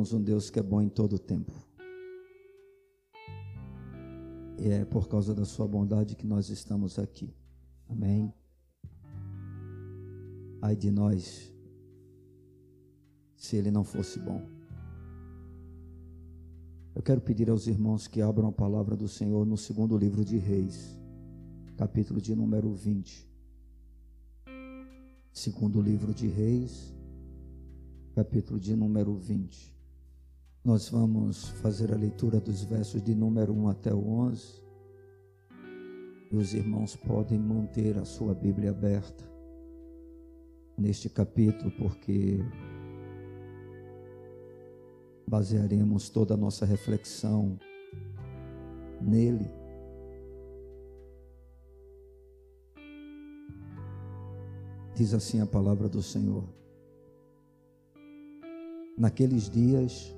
temos um Deus que é bom em todo o tempo. E é por causa da sua bondade que nós estamos aqui. Amém. Ai de nós, se ele não fosse bom. Eu quero pedir aos irmãos que abram a palavra do Senhor no segundo livro de Reis, capítulo de número 20. Segundo livro de Reis, capítulo de número 20. Nós vamos fazer a leitura dos versos de número 1 até o 11. E os irmãos podem manter a sua Bíblia aberta neste capítulo, porque basearemos toda a nossa reflexão nele. Diz assim a palavra do Senhor. Naqueles dias,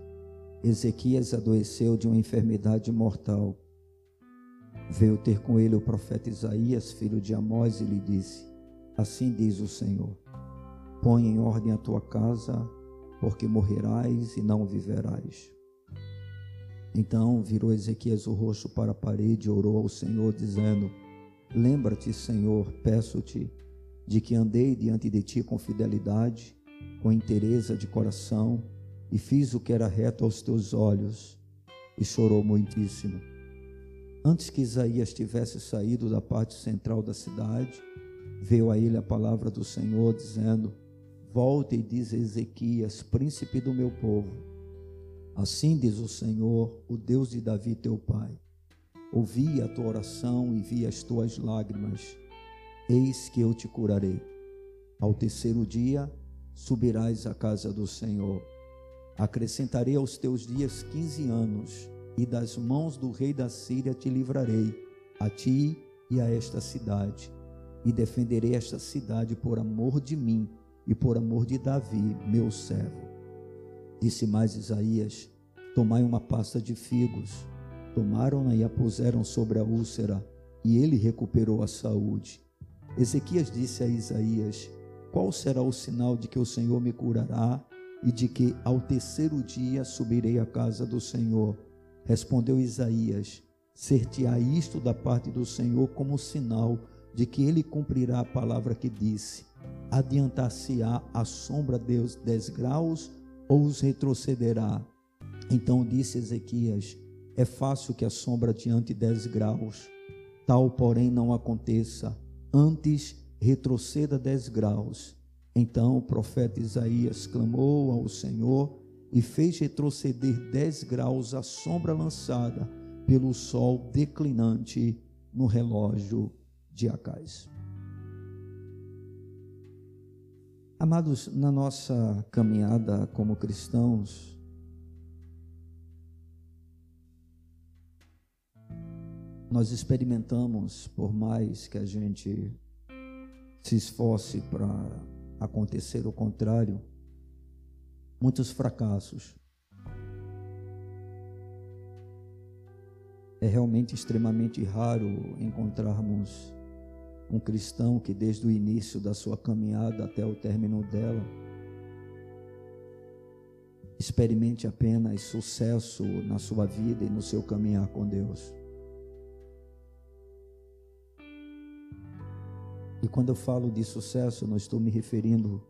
Ezequias adoeceu de uma enfermidade mortal. Veio ter com ele o profeta Isaías, filho de Amós, e lhe disse: Assim diz o Senhor: Põe em ordem a tua casa porque morrerás e não viverás. Então virou Ezequias o rosto para a parede e orou ao Senhor, dizendo: Lembra-te, Senhor, peço-te, de que andei diante de ti com fidelidade, com interesse de coração, e fiz o que era reto aos teus olhos. E chorou muitíssimo. Antes que Isaías tivesse saído da parte central da cidade, veio a ele a palavra do Senhor, dizendo: Volta e diz a Ezequias, príncipe do meu povo: Assim diz o Senhor, o Deus de Davi, teu pai: Ouvi a tua oração e vi as tuas lágrimas. Eis que eu te curarei. Ao terceiro dia subirás à casa do Senhor. Acrescentarei aos teus dias quinze anos, e das mãos do rei da Síria te livrarei, a ti e a esta cidade. E defenderei esta cidade por amor de mim e por amor de Davi, meu servo. Disse mais Isaías: Tomai uma pasta de figos. Tomaram-na e a puseram sobre a úlcera, e ele recuperou a saúde. Ezequias disse a Isaías: Qual será o sinal de que o Senhor me curará e de que ao terceiro dia subirei à casa do Senhor? Respondeu Isaías: Ser-te-á isto da parte do Senhor como sinal de que ele cumprirá a palavra que disse adiantar-se-á a sombra Deus dez graus ou os retrocederá? Então disse Ezequias: É fácil que a sombra adiante dez graus, tal porém não aconteça, antes retroceda dez graus. Então o profeta Isaías clamou ao Senhor e fez retroceder dez graus a sombra lançada pelo sol declinante no relógio de Acais. Amados, na nossa caminhada como cristãos, nós experimentamos, por mais que a gente se esforce para acontecer o contrário, muitos fracassos. É realmente extremamente raro encontrarmos um cristão que desde o início da sua caminhada até o término dela experimente apenas sucesso na sua vida e no seu caminhar com Deus. E quando eu falo de sucesso, não estou me referindo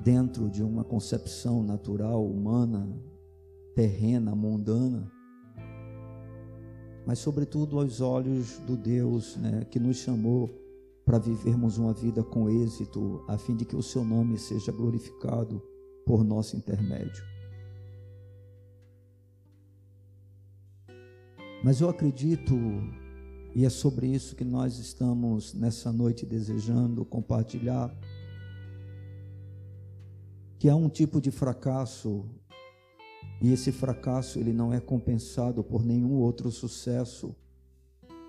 dentro de uma concepção natural, humana, terrena, mundana, mas sobretudo aos olhos do Deus né, que nos chamou para vivermos uma vida com êxito, a fim de que o seu nome seja glorificado por nosso intermédio. Mas eu acredito, e é sobre isso que nós estamos nessa noite desejando compartilhar, que há um tipo de fracasso e esse fracasso ele não é compensado por nenhum outro sucesso,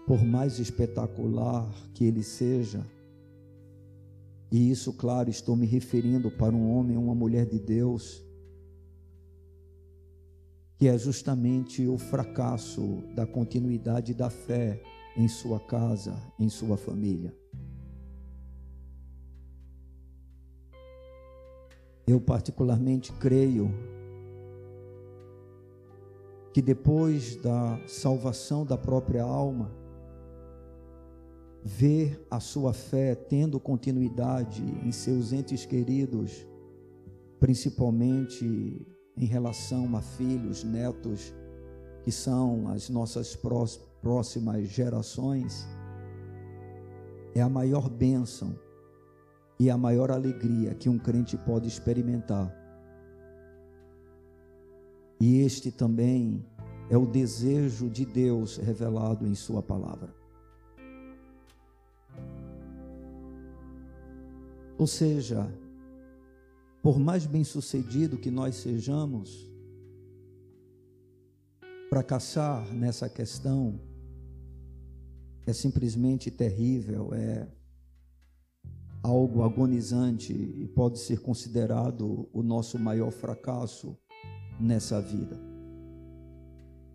por mais espetacular que ele seja. E isso, claro, estou me referindo para um homem uma mulher de Deus, que é justamente o fracasso da continuidade da fé em sua casa, em sua família. Eu particularmente creio que depois da salvação da própria alma, ver a sua fé tendo continuidade em seus entes queridos, principalmente em relação a filhos, netos, que são as nossas próximas gerações, é a maior bênção e a maior alegria que um crente pode experimentar. E este também é o desejo de Deus revelado em Sua palavra. Ou seja, por mais bem-sucedido que nós sejamos, fracassar nessa questão é simplesmente terrível, é algo agonizante e pode ser considerado o nosso maior fracasso nessa vida.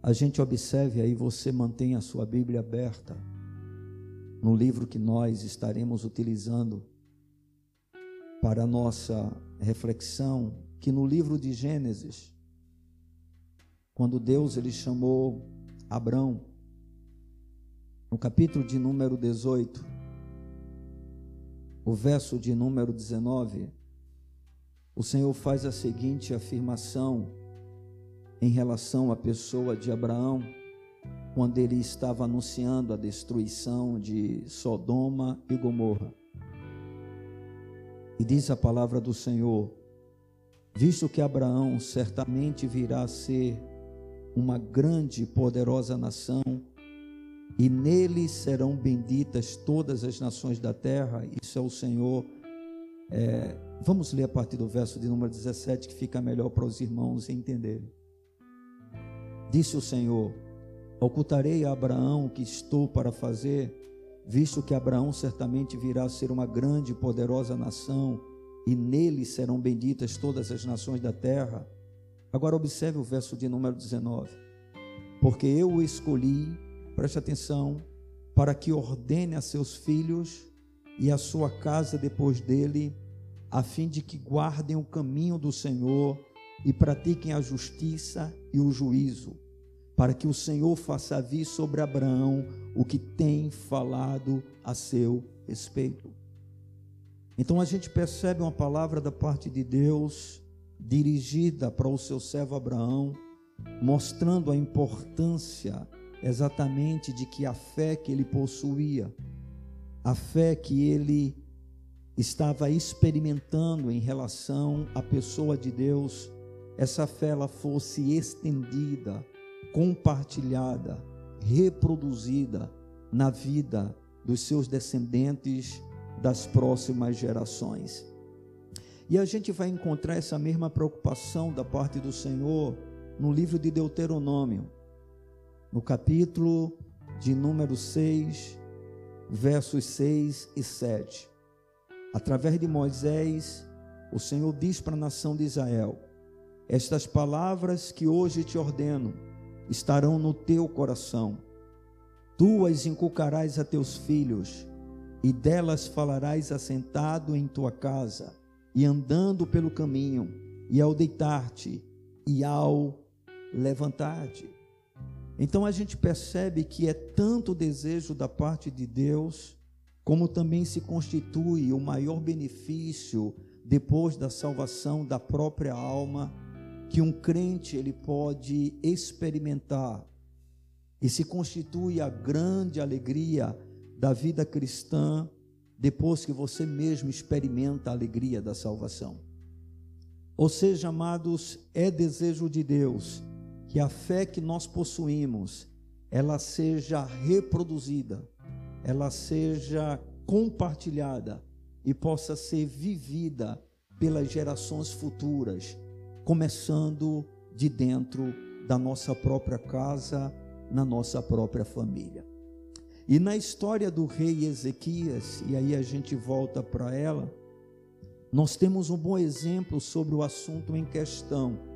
A gente observe aí, você mantém a sua Bíblia aberta no livro que nós estaremos utilizando para a nossa reflexão, que no livro de Gênesis, quando Deus ele chamou Abrão, no capítulo de número 18, o verso de número 19, o Senhor faz a seguinte afirmação em relação à pessoa de Abraão, quando ele estava anunciando a destruição de Sodoma e Gomorra. E diz a palavra do Senhor: Visto que Abraão certamente virá a ser uma grande e poderosa nação, e nele serão benditas todas as nações da terra. Isso é o Senhor. É, vamos ler a partir do verso de número 17, que fica melhor para os irmãos entenderem. Disse o Senhor: Ocultarei a Abraão o que estou para fazer, visto que Abraão certamente virá a ser uma grande e poderosa nação, e nele serão benditas todas as nações da terra. Agora observe o verso de número 19. Porque eu o escolhi preste atenção, para que ordene a seus filhos e a sua casa depois dele, a fim de que guardem o caminho do Senhor e pratiquem a justiça e o juízo, para que o Senhor faça vir sobre Abraão o que tem falado a seu respeito. Então a gente percebe uma palavra da parte de Deus dirigida para o seu servo Abraão, mostrando a importância exatamente de que a fé que ele possuía, a fé que ele estava experimentando em relação à pessoa de Deus, essa fé ela fosse estendida, compartilhada, reproduzida na vida dos seus descendentes das próximas gerações. E a gente vai encontrar essa mesma preocupação da parte do Senhor no livro de Deuteronômio no capítulo de número 6, versos 6 e 7. Através de Moisés, o Senhor diz para a nação de Israel: Estas palavras que hoje te ordeno estarão no teu coração. Tu as inculcarás a teus filhos, e delas falarás assentado em tua casa, e andando pelo caminho, e ao deitar-te, e ao levantar-te. Então a gente percebe que é tanto desejo da parte de Deus, como também se constitui o maior benefício depois da salvação da própria alma que um crente ele pode experimentar e se constitui a grande alegria da vida cristã depois que você mesmo experimenta a alegria da salvação. Ou seja, amados, é desejo de Deus que a fé que nós possuímos, ela seja reproduzida, ela seja compartilhada e possa ser vivida pelas gerações futuras, começando de dentro da nossa própria casa, na nossa própria família. E na história do rei Ezequias, e aí a gente volta para ela, nós temos um bom exemplo sobre o assunto em questão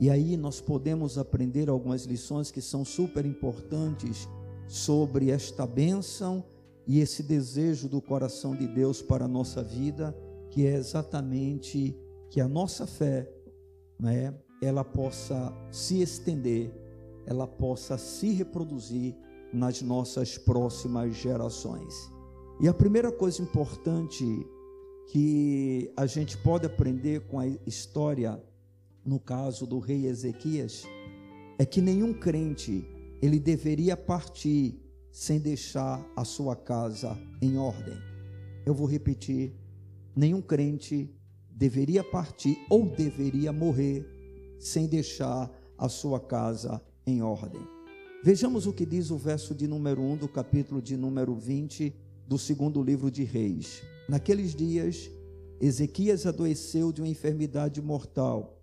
e aí nós podemos aprender algumas lições que são super importantes sobre esta bênção e esse desejo do coração de Deus para a nossa vida, que é exatamente que a nossa fé, né, ela possa se estender, ela possa se reproduzir nas nossas próximas gerações. E a primeira coisa importante que a gente pode aprender com a história, no caso do rei Ezequias, é que nenhum crente ele deveria partir sem deixar a sua casa em ordem. Eu vou repetir: nenhum crente deveria partir ou deveria morrer sem deixar a sua casa em ordem. Vejamos o que diz o verso de número 1 do capítulo de número 20 do segundo livro de Reis. Naqueles dias, Ezequias adoeceu de uma enfermidade mortal.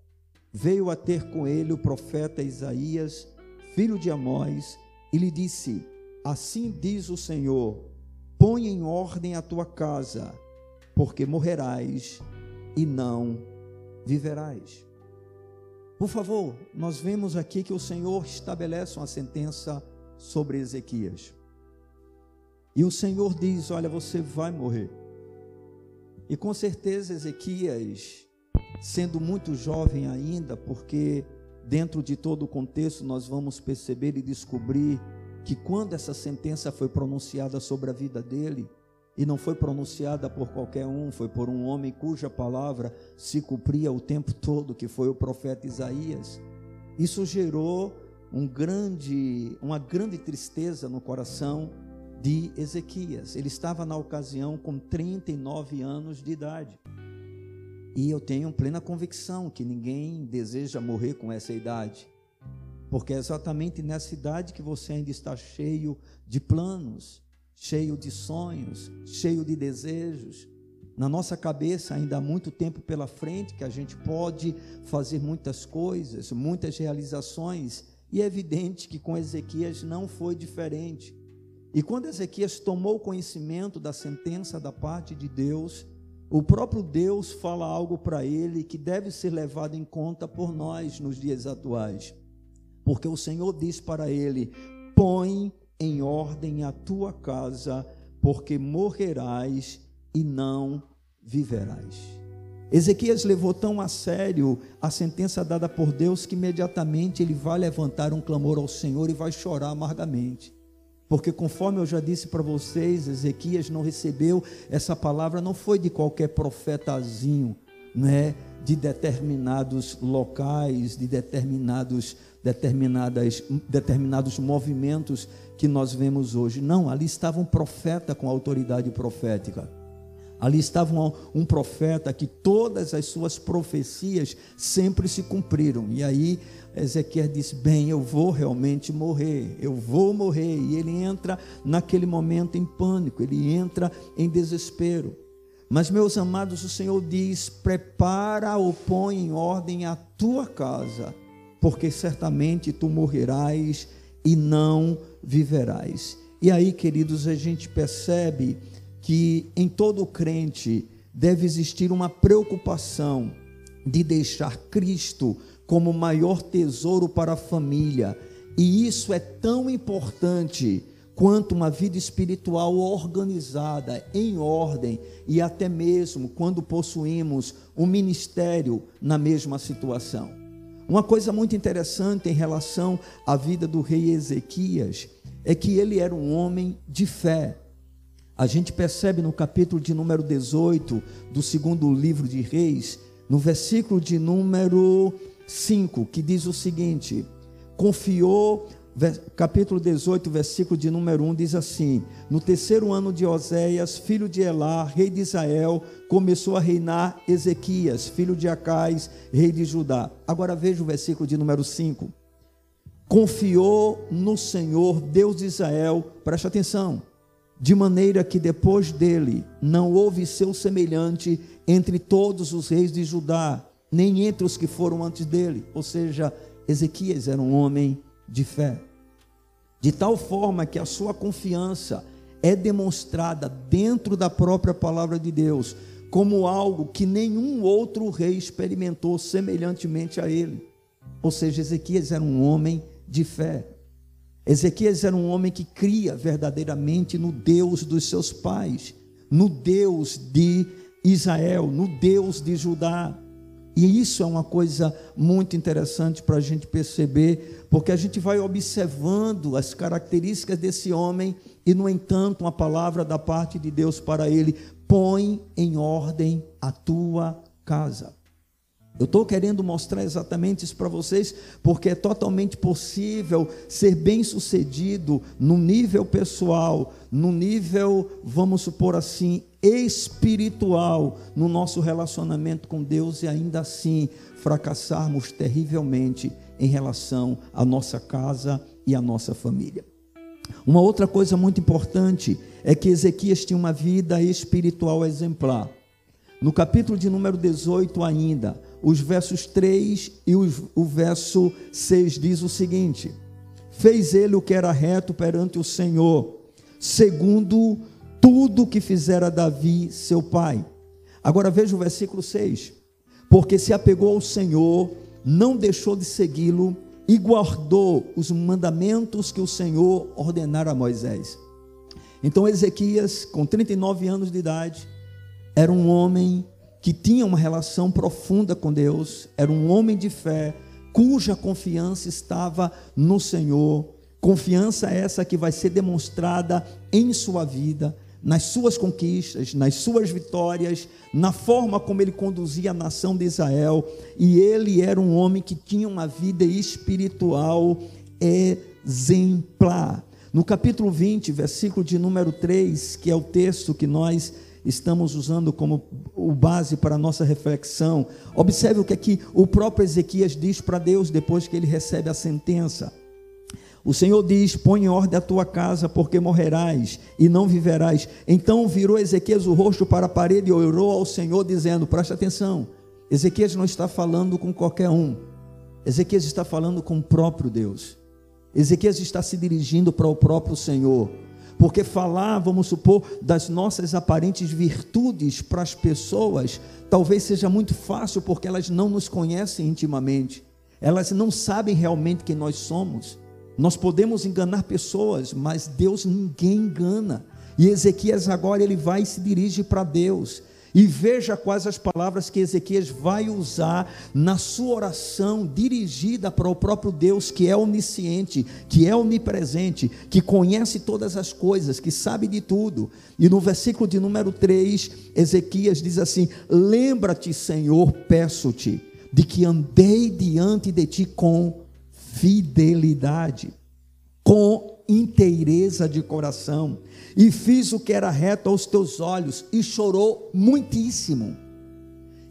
Veio a ter com ele o profeta Isaías, filho de Amós, e lhe disse: Assim diz o Senhor: Põe em ordem a tua casa, porque morrerás e não viverás. Por favor, nós vemos aqui que o Senhor estabelece uma sentença sobre Ezequias. E o Senhor diz: Olha, você vai morrer. E com certeza Ezequias, sendo muito jovem ainda, porque dentro de todo o contexto nós vamos perceber e descobrir que quando essa sentença foi pronunciada sobre a vida dele, e não foi pronunciada por qualquer um, foi por um homem cuja palavra se cumpria o tempo todo, que foi o profeta Isaías. Isso gerou um grande, uma grande tristeza no coração de Ezequias. Ele estava na ocasião com 39 anos de idade. E eu tenho plena convicção que ninguém deseja morrer com essa idade. Porque é exatamente nessa idade que você ainda está cheio de planos, cheio de sonhos, cheio de desejos. Na nossa cabeça ainda há muito tempo pela frente que a gente pode fazer muitas coisas, muitas realizações, e é evidente que com Ezequias não foi diferente. E quando Ezequias tomou conhecimento da sentença da parte de Deus, o próprio Deus fala algo para ele que deve ser levado em conta por nós nos dias atuais. Porque o Senhor diz para ele: põe em ordem a tua casa, porque morrerás e não viverás. Ezequias levou tão a sério a sentença dada por Deus que imediatamente ele vai levantar um clamor ao Senhor e vai chorar amargamente. Porque conforme eu já disse para vocês, Ezequias não recebeu essa palavra, não foi de qualquer profetazinho, né? de determinados locais, de determinados, determinadas, determinados movimentos que nós vemos hoje. Não, ali estava um profeta com autoridade profética. Ali estava um, um, profeta que todas as suas profecias sempre se cumpriram. E aí Ezequiel disse: Bem, eu vou realmente morrer, eu vou morrer. E ele entra naquele momento em pânico, ele entra em desespero. Mas, meus amados, o Senhor diz: Prepara ou põe em ordem a tua casa, porque certamente tu morrerás e não viverás. E aí, queridos, a gente percebe que em todo crente deve existir uma preocupação de deixar Cristo como maior tesouro para a família. E isso é tão importante quanto uma vida espiritual organizada, em ordem, e até mesmo quando possuímos um ministério na mesma situação. Uma coisa muito interessante em relação à vida do rei Ezequias é que ele era um homem de fé. A gente percebe no capítulo de número 18 do segundo livro de Reis, no versículo de número 5, que diz o seguinte: Confiou capítulo 18, versículo de número 1 diz assim: No terceiro ano de Oséias, filho de Elá, rei de Israel, começou a reinar Ezequias, filho de Acais, rei de Judá. Agora veja o versículo de número 5. Confiou no Senhor, Deus de Israel, preste atenção, de maneira que depois dele não houve seu semelhante entre todos os reis de Judá, nem entre os que foram antes dele. Ou seja, Ezequias era um homem de fé. De tal forma que a sua confiança é demonstrada dentro da própria palavra de Deus, como algo que nenhum outro rei experimentou semelhantemente a ele. Ou seja, Ezequias era um homem de fé. Ezequias era um homem que cria verdadeiramente no Deus dos seus pais, no Deus de Israel, no Deus de Judá. E isso é uma coisa muito interessante para a gente perceber, porque a gente vai observando as características desse homem, e, no entanto, uma palavra da parte de Deus para ele: põe em ordem a tua casa. Eu estou querendo mostrar exatamente isso para vocês, porque é totalmente possível ser bem sucedido no nível pessoal, no nível, vamos supor assim, espiritual, no nosso relacionamento com Deus e ainda assim fracassarmos terrivelmente em relação à nossa casa e à nossa família. Uma outra coisa muito importante é que Ezequias tinha uma vida espiritual exemplar. No capítulo de número 18 ainda, os versos 3 e o verso 6 diz o seguinte: Fez ele o que era reto perante o Senhor, segundo tudo que fizera Davi, seu pai. Agora veja o versículo 6. Porque se apegou ao Senhor, não deixou de segui-lo e guardou os mandamentos que o Senhor ordenara a Moisés. Então Ezequias, com 39 anos de idade, era um homem que tinha uma relação profunda com Deus, era um homem de fé, cuja confiança estava no Senhor. Confiança essa que vai ser demonstrada em sua vida, nas suas conquistas, nas suas vitórias, na forma como ele conduzia a nação de Israel. E ele era um homem que tinha uma vida espiritual exemplar. No capítulo 20, versículo de número 3, que é o texto que nós estamos usando como base para a nossa reflexão. Observe o que aqui o próprio Ezequias diz para Deus depois que ele recebe a sentença. O Senhor diz: Põe em ordem a tua casa, porque morrerás e não viverás. Então virou Ezequias o rosto para a parede e orou ao Senhor, dizendo: Presta atenção, Ezequias não está falando com qualquer um, Ezequias está falando com o próprio Deus. Ezequias está se dirigindo para o próprio Senhor. Porque falar, vamos supor, das nossas aparentes virtudes para as pessoas, talvez seja muito fácil porque elas não nos conhecem intimamente. Elas não sabem realmente quem nós somos. Nós podemos enganar pessoas, mas Deus ninguém engana. E Ezequias agora ele vai e se dirige para Deus. E veja quais as palavras que Ezequias vai usar na sua oração dirigida para o próprio Deus, que é onisciente, que é onipresente, que conhece todas as coisas, que sabe de tudo. E no versículo de número 3, Ezequias diz assim: Lembra-te, Senhor, peço-te, de que andei diante de ti com fidelidade, com inteireza de coração e fiz o que era reto aos teus olhos, e chorou muitíssimo.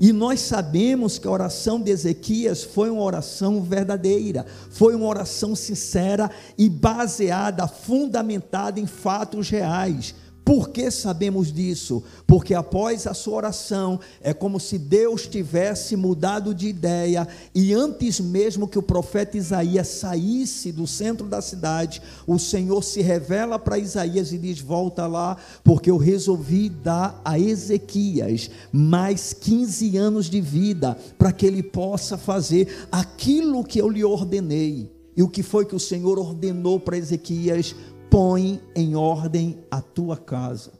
E nós sabemos que a oração de Ezequias foi uma oração verdadeira, foi uma oração sincera e baseada, fundamentada em fatos reais. Por que sabemos disso? Porque após a sua oração, é como se Deus tivesse mudado de ideia, e antes mesmo que o profeta Isaías saísse do centro da cidade, o Senhor se revela para Isaías e diz: Volta lá, porque eu resolvi dar a Ezequias mais 15 anos de vida, para que ele possa fazer aquilo que eu lhe ordenei. E o que foi que o Senhor ordenou para Ezequias? Põe em ordem a tua casa.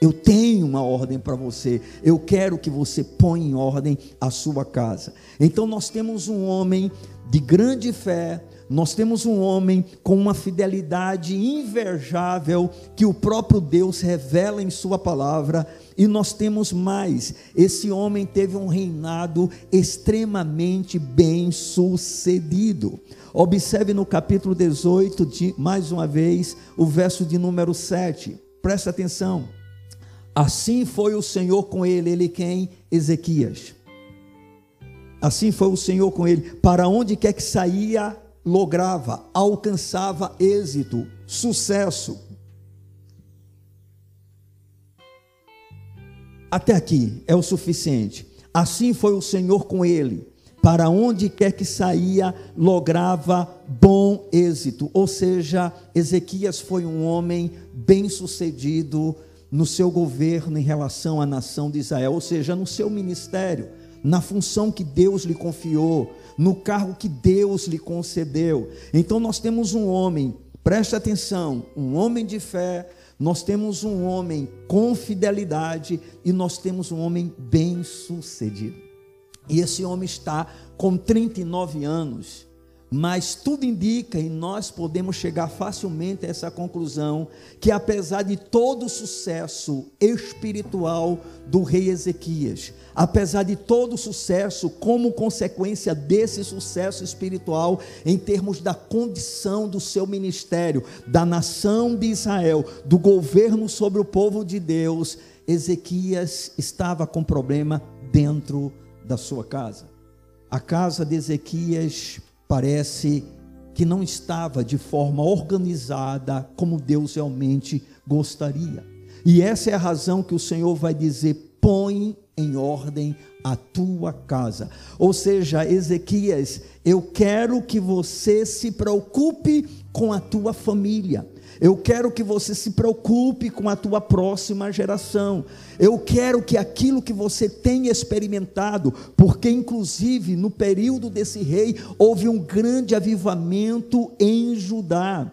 Eu tenho uma ordem para você. Eu quero que você ponha em ordem a sua casa. Então nós temos um homem de grande fé, nós temos um homem com uma fidelidade invejável que o próprio Deus revela em Sua palavra, e nós temos mais: esse homem teve um reinado extremamente bem sucedido. Observe no capítulo 18, de, mais uma vez, o verso de número 7. Presta atenção. Assim foi o Senhor com ele, ele quem? Ezequias. Assim foi o Senhor com ele. Para onde quer que saía, lograva, alcançava êxito, sucesso. Até aqui é o suficiente. Assim foi o Senhor com ele para onde quer que saía, lograva bom êxito. Ou seja, Ezequias foi um homem bem-sucedido no seu governo em relação à nação de Israel, ou seja, no seu ministério, na função que Deus lhe confiou, no cargo que Deus lhe concedeu. Então nós temos um homem, preste atenção, um homem de fé, nós temos um homem com fidelidade e nós temos um homem bem-sucedido. E esse homem está com 39 anos mas tudo indica, e nós podemos chegar facilmente a essa conclusão, que apesar de todo o sucesso espiritual do rei Ezequias, apesar de todo o sucesso, como consequência desse sucesso espiritual, em termos da condição do seu ministério, da nação de Israel, do governo sobre o povo de Deus, Ezequias estava com problema dentro da sua casa. A casa de Ezequias parece que não estava de forma organizada como Deus realmente gostaria. E essa é a razão que o Senhor vai dizer: põe em ordem a tua casa. Ou seja, Ezequias, eu quero que você se preocupe com a tua família. Eu quero que você se preocupe com a tua próxima geração. Eu quero que aquilo que você tenha experimentado, porque inclusive no período desse rei houve um grande avivamento em Judá.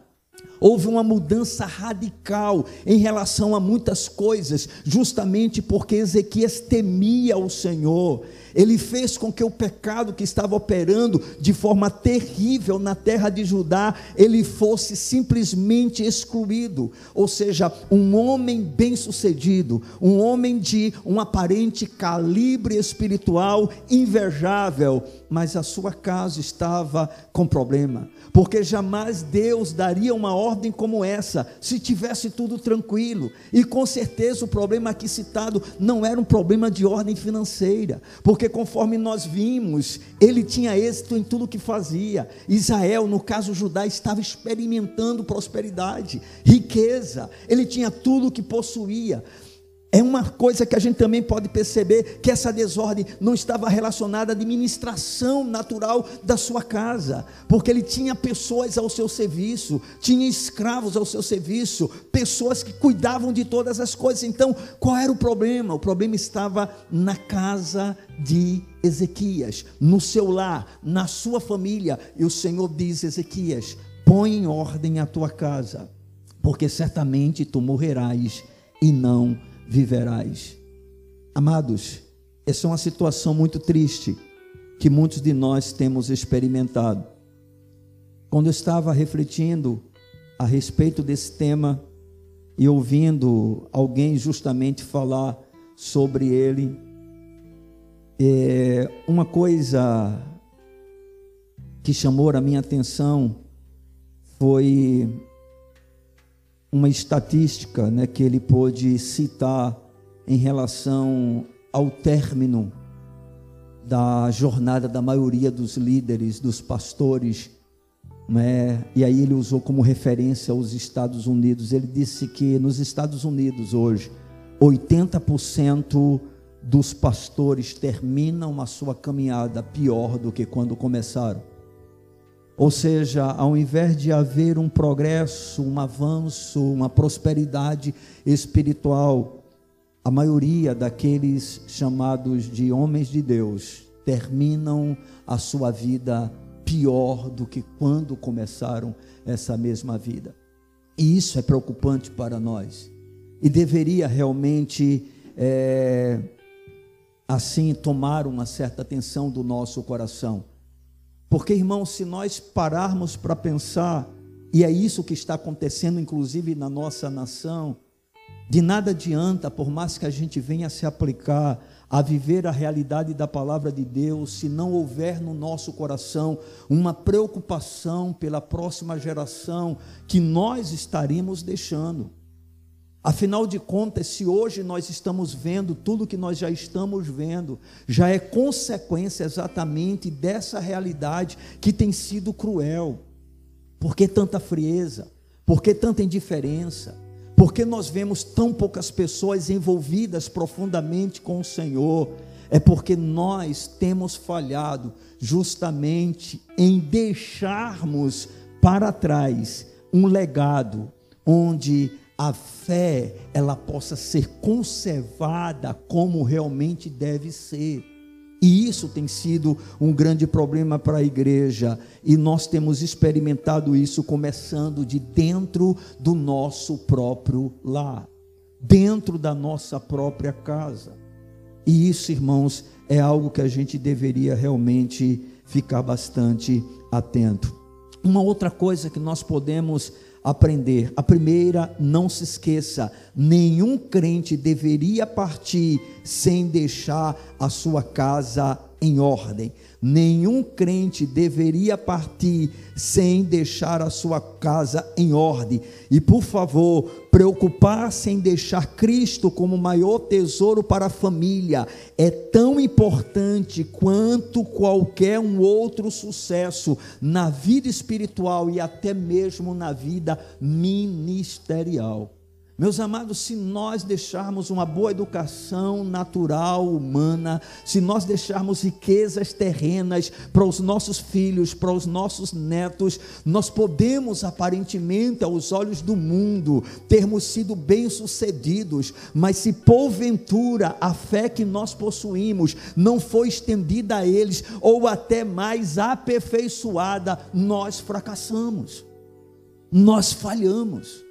Houve uma mudança radical em relação a muitas coisas, justamente porque Ezequias temia o Senhor. Ele fez com que o pecado que estava operando de forma terrível na terra de Judá, ele fosse simplesmente excluído. Ou seja, um homem bem-sucedido, um homem de um aparente calibre espiritual invejável, mas a sua casa estava com problema, porque jamais Deus daria uma ordem como essa se tivesse tudo tranquilo. E com certeza o problema aqui citado não era um problema de ordem financeira, porque porque conforme nós vimos, ele tinha êxito em tudo que fazia. Israel, no caso Judá, estava experimentando prosperidade, riqueza, ele tinha tudo o que possuía. É uma coisa que a gente também pode perceber que essa desordem não estava relacionada à administração natural da sua casa, porque ele tinha pessoas ao seu serviço, tinha escravos ao seu serviço, pessoas que cuidavam de todas as coisas. Então, qual era o problema? O problema estava na casa de Ezequias, no seu lar, na sua família. E o Senhor diz: Ezequias, põe em ordem a tua casa, porque certamente tu morrerás e não viverás. Amados, essa é uma situação muito triste que muitos de nós temos experimentado. Quando eu estava refletindo a respeito desse tema e ouvindo alguém justamente falar sobre ele, é, uma coisa que chamou a minha atenção foi uma estatística né, que ele pôde citar em relação ao término da jornada da maioria dos líderes, dos pastores, né? e aí ele usou como referência os Estados Unidos. Ele disse que nos Estados Unidos hoje, 80% dos pastores terminam a sua caminhada pior do que quando começaram. Ou seja, ao invés de haver um progresso, um avanço, uma prosperidade espiritual, a maioria daqueles chamados de homens de Deus terminam a sua vida pior do que quando começaram essa mesma vida. E isso é preocupante para nós. E deveria realmente, é, assim, tomar uma certa atenção do nosso coração porque, irmão, se nós pararmos para pensar, e é isso que está acontecendo, inclusive na nossa nação, de nada adianta, por mais que a gente venha se aplicar a viver a realidade da palavra de Deus, se não houver no nosso coração uma preocupação pela próxima geração que nós estaremos deixando. Afinal de contas, se hoje nós estamos vendo tudo que nós já estamos vendo, já é consequência exatamente dessa realidade que tem sido cruel. Por que tanta frieza? Por que tanta indiferença? Por que nós vemos tão poucas pessoas envolvidas profundamente com o Senhor? É porque nós temos falhado justamente em deixarmos para trás um legado onde a fé ela possa ser conservada como realmente deve ser. E isso tem sido um grande problema para a igreja, e nós temos experimentado isso começando de dentro do nosso próprio lar, dentro da nossa própria casa. E isso, irmãos, é algo que a gente deveria realmente ficar bastante atento. Uma outra coisa que nós podemos aprender. A primeira, não se esqueça: nenhum crente deveria partir sem deixar a sua casa em ordem. Nenhum crente deveria partir sem deixar a sua casa em ordem. E por favor, preocupar-se em deixar Cristo como maior tesouro para a família é tão importante quanto qualquer um outro sucesso na vida espiritual e até mesmo na vida ministerial. Meus amados, se nós deixarmos uma boa educação natural, humana, se nós deixarmos riquezas terrenas para os nossos filhos, para os nossos netos, nós podemos aparentemente, aos olhos do mundo, termos sido bem-sucedidos, mas se porventura a fé que nós possuímos não foi estendida a eles, ou até mais aperfeiçoada, nós fracassamos, nós falhamos.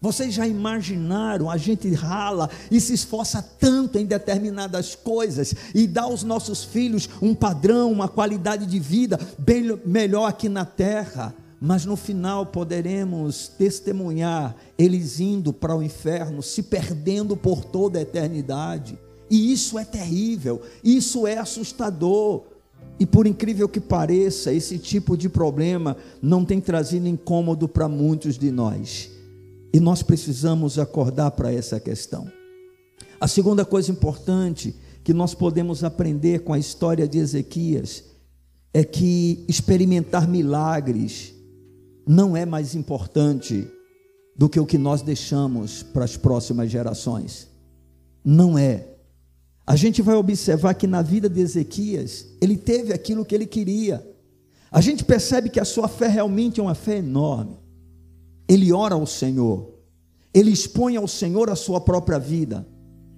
Vocês já imaginaram? A gente rala e se esforça tanto em determinadas coisas e dá aos nossos filhos um padrão, uma qualidade de vida bem melhor aqui na terra, mas no final poderemos testemunhar eles indo para o inferno, se perdendo por toda a eternidade. E isso é terrível, isso é assustador. E por incrível que pareça, esse tipo de problema não tem trazido incômodo para muitos de nós. E nós precisamos acordar para essa questão. A segunda coisa importante que nós podemos aprender com a história de Ezequias é que experimentar milagres não é mais importante do que o que nós deixamos para as próximas gerações. Não é. A gente vai observar que na vida de Ezequias, ele teve aquilo que ele queria. A gente percebe que a sua fé realmente é uma fé enorme ele ora ao Senhor, ele expõe ao Senhor a sua própria vida.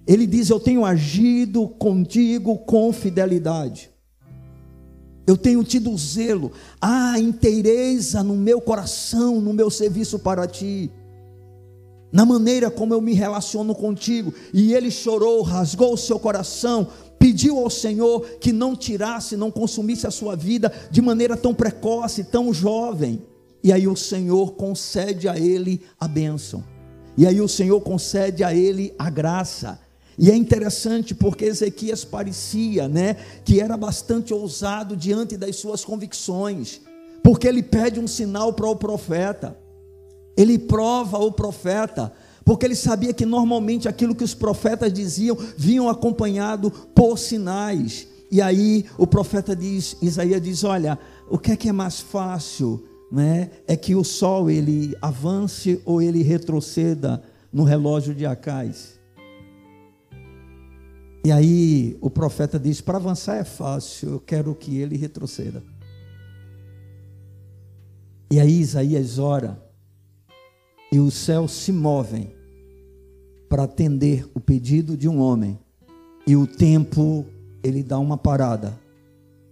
Ele diz: Eu tenho agido contigo com fidelidade. Eu tenho tido zelo, há inteireza no meu coração, no meu serviço para ti, na maneira como eu me relaciono contigo. E ele chorou, rasgou o seu coração, pediu ao Senhor que não tirasse, não consumisse a sua vida de maneira tão precoce, tão jovem. E aí o Senhor concede a ele a bênção. E aí o Senhor concede a ele a graça. E é interessante porque Ezequias parecia, né, que era bastante ousado diante das suas convicções, porque ele pede um sinal para o profeta. Ele prova o profeta, porque ele sabia que normalmente aquilo que os profetas diziam vinham acompanhado por sinais. E aí o profeta diz, Isaías diz: "Olha, o que é que é mais fácil? Né, é que o sol ele avance ou ele retroceda no relógio de Acais. E aí o profeta diz: para avançar é fácil, eu quero que ele retroceda. E aí Isaías ora, e os céus se movem para atender o pedido de um homem, e o tempo ele dá uma parada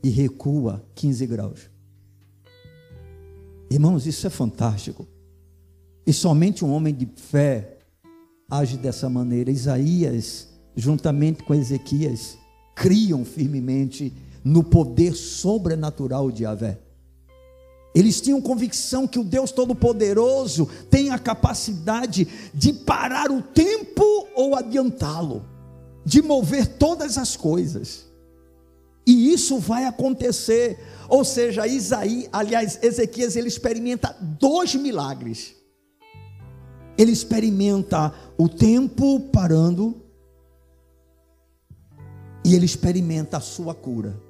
e recua 15 graus. Irmãos, isso é fantástico. E somente um homem de fé age dessa maneira. Isaías, juntamente com Ezequias, criam firmemente no poder sobrenatural de Yahvé. Eles tinham convicção que o Deus Todo-Poderoso tem a capacidade de parar o tempo ou adiantá-lo, de mover todas as coisas. E isso vai acontecer. Ou seja, Isaí, aliás, Ezequias, ele experimenta dois milagres. Ele experimenta o tempo parando e ele experimenta a sua cura.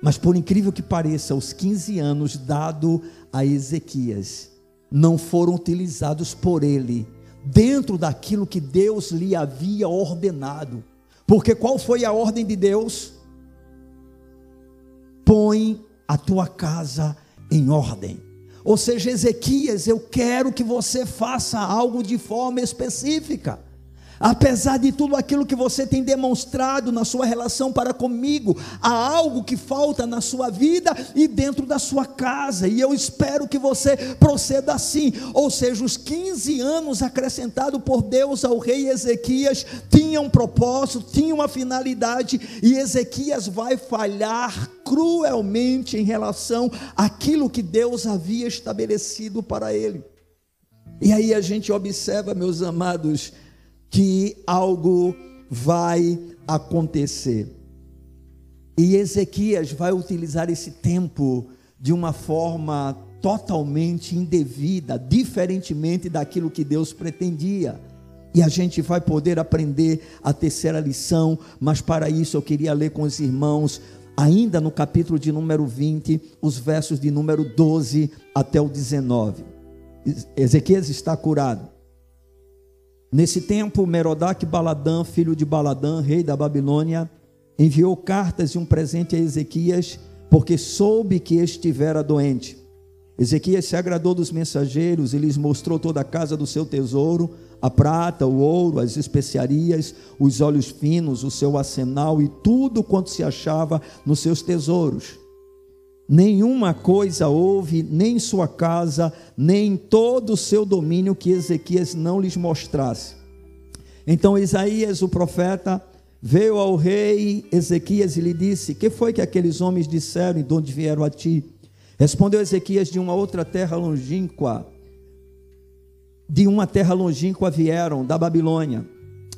Mas por incrível que pareça, os 15 anos dado a Ezequias não foram utilizados por ele dentro daquilo que Deus lhe havia ordenado. Porque qual foi a ordem de Deus? Põe a tua casa em ordem. Ou seja, Ezequias, eu quero que você faça algo de forma específica. Apesar de tudo aquilo que você tem demonstrado na sua relação para comigo, há algo que falta na sua vida e dentro da sua casa, e eu espero que você proceda assim. Ou seja, os 15 anos acrescentados por Deus ao rei Ezequias tinham um propósito, tinham uma finalidade, e Ezequias vai falhar cruelmente em relação àquilo que Deus havia estabelecido para ele. E aí a gente observa, meus amados, que algo vai acontecer. E Ezequias vai utilizar esse tempo de uma forma totalmente indevida, diferentemente daquilo que Deus pretendia. E a gente vai poder aprender a terceira lição, mas para isso eu queria ler com os irmãos, ainda no capítulo de número 20, os versos de número 12 até o 19. Ezequias está curado. Nesse tempo, Merodach Baladã, filho de Baladã, rei da Babilônia, enviou cartas e um presente a Ezequias, porque soube que estivera doente. Ezequias se agradou dos mensageiros e lhes mostrou toda a casa do seu tesouro, a prata, o ouro, as especiarias, os olhos finos, o seu arsenal e tudo quanto se achava nos seus tesouros. Nenhuma coisa houve, nem em sua casa, nem em todo o seu domínio, que Ezequias não lhes mostrasse. Então Isaías, o profeta, veio ao rei Ezequias e lhe disse: Que foi que aqueles homens disseram e de onde vieram a ti? Respondeu Ezequias: De uma outra terra longínqua, de uma terra longínqua vieram, da Babilônia.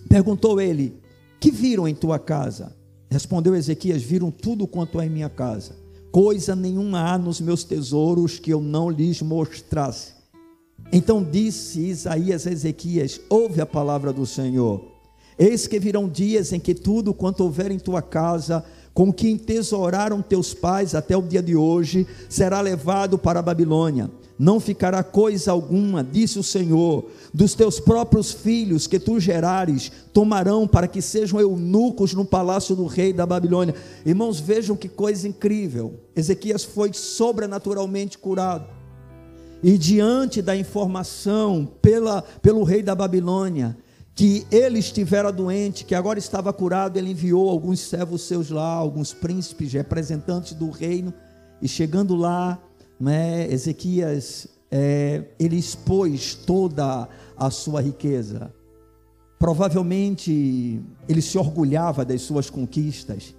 Perguntou ele: Que viram em tua casa? Respondeu Ezequias: Viram tudo quanto há em minha casa coisa nenhuma há nos meus tesouros que eu não lhes mostrasse. Então disse Isaías a Ezequias: Ouve a palavra do Senhor. Eis que virão dias em que tudo quanto houver em tua casa, com que entesouraram teus pais até o dia de hoje, será levado para a Babilônia não ficará coisa alguma, disse o Senhor, dos teus próprios filhos que tu gerares, tomarão para que sejam eunucos no palácio do rei da Babilônia. Irmãos, vejam que coisa incrível. Ezequias foi sobrenaturalmente curado. E diante da informação pela, pelo rei da Babilônia, que ele estivera doente, que agora estava curado, ele enviou alguns servos seus lá, alguns príncipes, representantes do reino, e chegando lá, né, Ezequias, é, ele expôs toda a sua riqueza. Provavelmente ele se orgulhava das suas conquistas,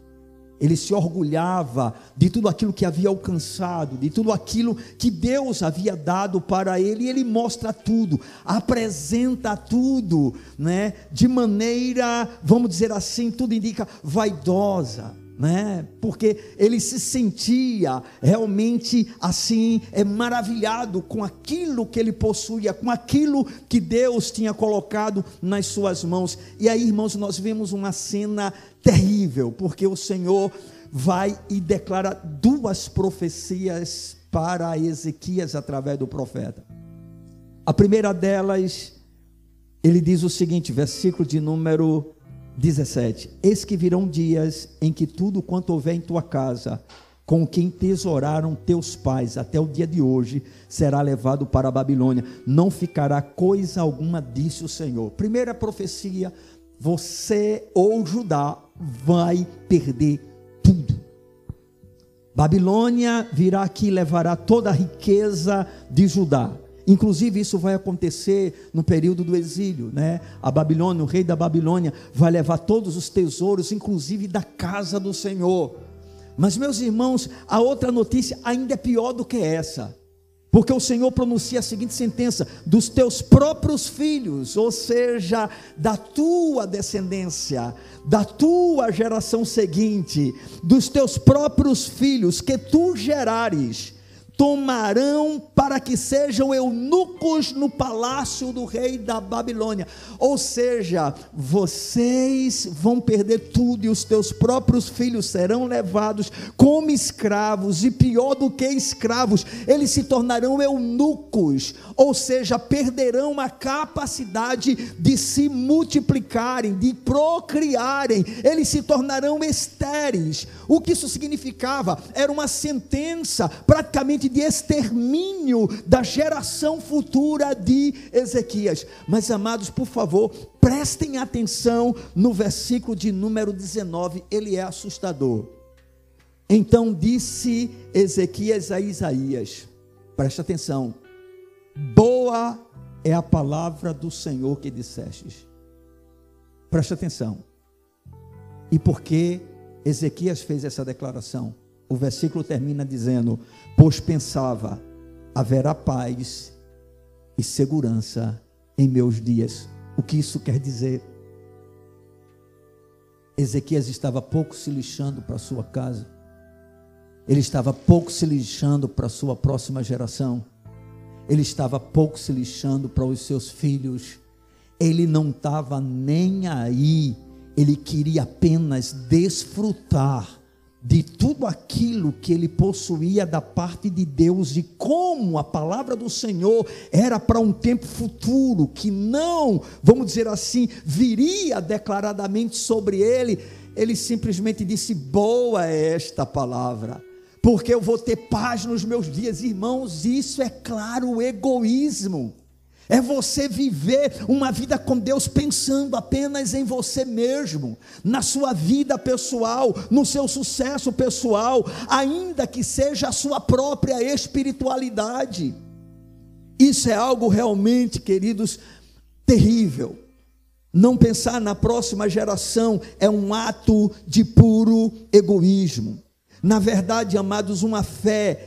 ele se orgulhava de tudo aquilo que havia alcançado, de tudo aquilo que Deus havia dado para ele, e ele mostra tudo, apresenta tudo, né? De maneira, vamos dizer assim, tudo indica vaidosa né? Porque ele se sentia realmente assim, é maravilhado com aquilo que ele possuía, com aquilo que Deus tinha colocado nas suas mãos. E aí, irmãos, nós vemos uma cena terrível, porque o Senhor vai e declara duas profecias para Ezequias através do profeta. A primeira delas, ele diz o seguinte, versículo de número 17: Eis que virão dias em que tudo quanto houver em tua casa, com quem tesouraram teus pais até o dia de hoje, será levado para a Babilônia. Não ficará coisa alguma, disse o Senhor. Primeira profecia: você ou Judá vai perder tudo. Babilônia virá aqui e levará toda a riqueza de Judá. Inclusive, isso vai acontecer no período do exílio, né? A Babilônia, o rei da Babilônia, vai levar todos os tesouros, inclusive da casa do Senhor. Mas, meus irmãos, a outra notícia ainda é pior do que essa. Porque o Senhor pronuncia a seguinte sentença: dos teus próprios filhos, ou seja, da tua descendência, da tua geração seguinte, dos teus próprios filhos que tu gerares, tomarão para que sejam eunucos no palácio do rei da Babilônia. Ou seja, vocês vão perder tudo e os teus próprios filhos serão levados como escravos e pior do que escravos, eles se tornarão eunucos, ou seja, perderão a capacidade de se multiplicarem, de procriarem, eles se tornarão estéreis. O que isso significava? Era uma sentença praticamente morte, de extermínio da geração futura de Ezequias. Mas, amados, por favor, prestem atenção no versículo de número 19, ele é assustador. Então disse Ezequias a Isaías: preste atenção, boa é a palavra do Senhor que dissestes. Preste atenção. E por que Ezequias fez essa declaração? O versículo termina dizendo: Pois pensava, haverá paz e segurança em meus dias. O que isso quer dizer? Ezequias estava pouco se lixando para sua casa, ele estava pouco se lixando para sua próxima geração, ele estava pouco se lixando para os seus filhos, ele não estava nem aí, ele queria apenas desfrutar de tudo aquilo que ele possuía da parte de Deus e como a palavra do Senhor era para um tempo futuro que não, vamos dizer assim, viria declaradamente sobre ele, ele simplesmente disse: Boa é esta palavra, porque eu vou ter paz nos meus dias, irmãos. Isso é claro egoísmo. É você viver uma vida com Deus pensando apenas em você mesmo, na sua vida pessoal, no seu sucesso pessoal, ainda que seja a sua própria espiritualidade. Isso é algo realmente, queridos, terrível. Não pensar na próxima geração é um ato de puro egoísmo. Na verdade, amados, uma fé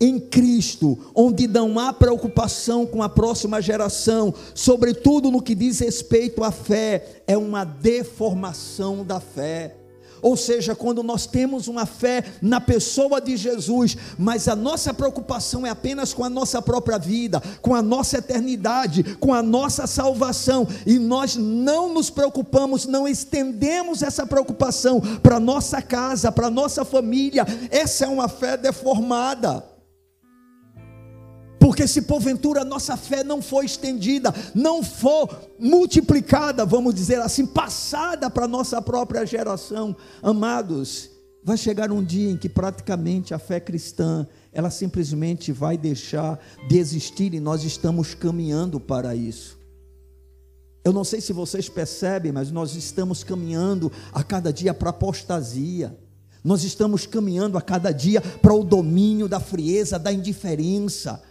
em Cristo, onde não há preocupação com a próxima geração, sobretudo no que diz respeito à fé, é uma deformação da fé. Ou seja, quando nós temos uma fé na pessoa de Jesus, mas a nossa preocupação é apenas com a nossa própria vida, com a nossa eternidade, com a nossa salvação, e nós não nos preocupamos, não estendemos essa preocupação para nossa casa, para nossa família, essa é uma fé deformada. Porque se porventura a nossa fé não for estendida, não for multiplicada, vamos dizer assim, passada para a nossa própria geração, amados, vai chegar um dia em que praticamente a fé cristã, ela simplesmente vai deixar de existir e nós estamos caminhando para isso. Eu não sei se vocês percebem, mas nós estamos caminhando a cada dia para apostasia. Nós estamos caminhando a cada dia para o domínio da frieza, da indiferença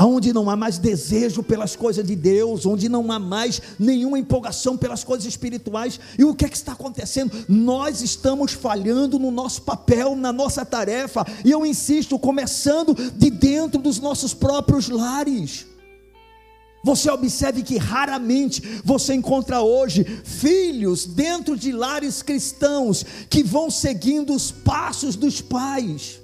aonde não há mais desejo pelas coisas de Deus, onde não há mais nenhuma empolgação pelas coisas espirituais. E o que é que está acontecendo? Nós estamos falhando no nosso papel, na nossa tarefa, e eu insisto, começando de dentro dos nossos próprios lares. Você observe que raramente você encontra hoje filhos dentro de lares cristãos que vão seguindo os passos dos pais,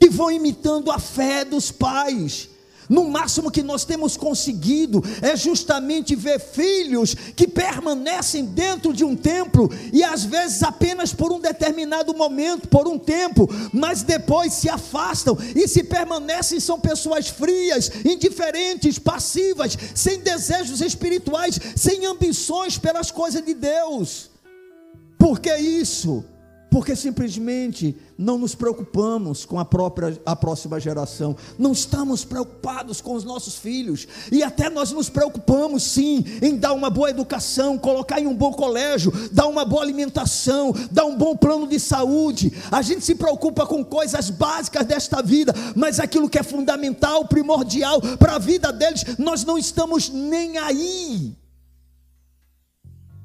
que vão imitando a fé dos pais no máximo que nós temos conseguido é justamente ver filhos que permanecem dentro de um templo e às vezes apenas por um determinado momento, por um tempo, mas depois se afastam e se permanecem são pessoas frias, indiferentes, passivas, sem desejos espirituais, sem ambições pelas coisas de Deus. Por que isso? Porque simplesmente não nos preocupamos com a própria a próxima geração, não estamos preocupados com os nossos filhos, e até nós nos preocupamos sim em dar uma boa educação, colocar em um bom colégio, dar uma boa alimentação, dar um bom plano de saúde. A gente se preocupa com coisas básicas desta vida, mas aquilo que é fundamental, primordial para a vida deles, nós não estamos nem aí.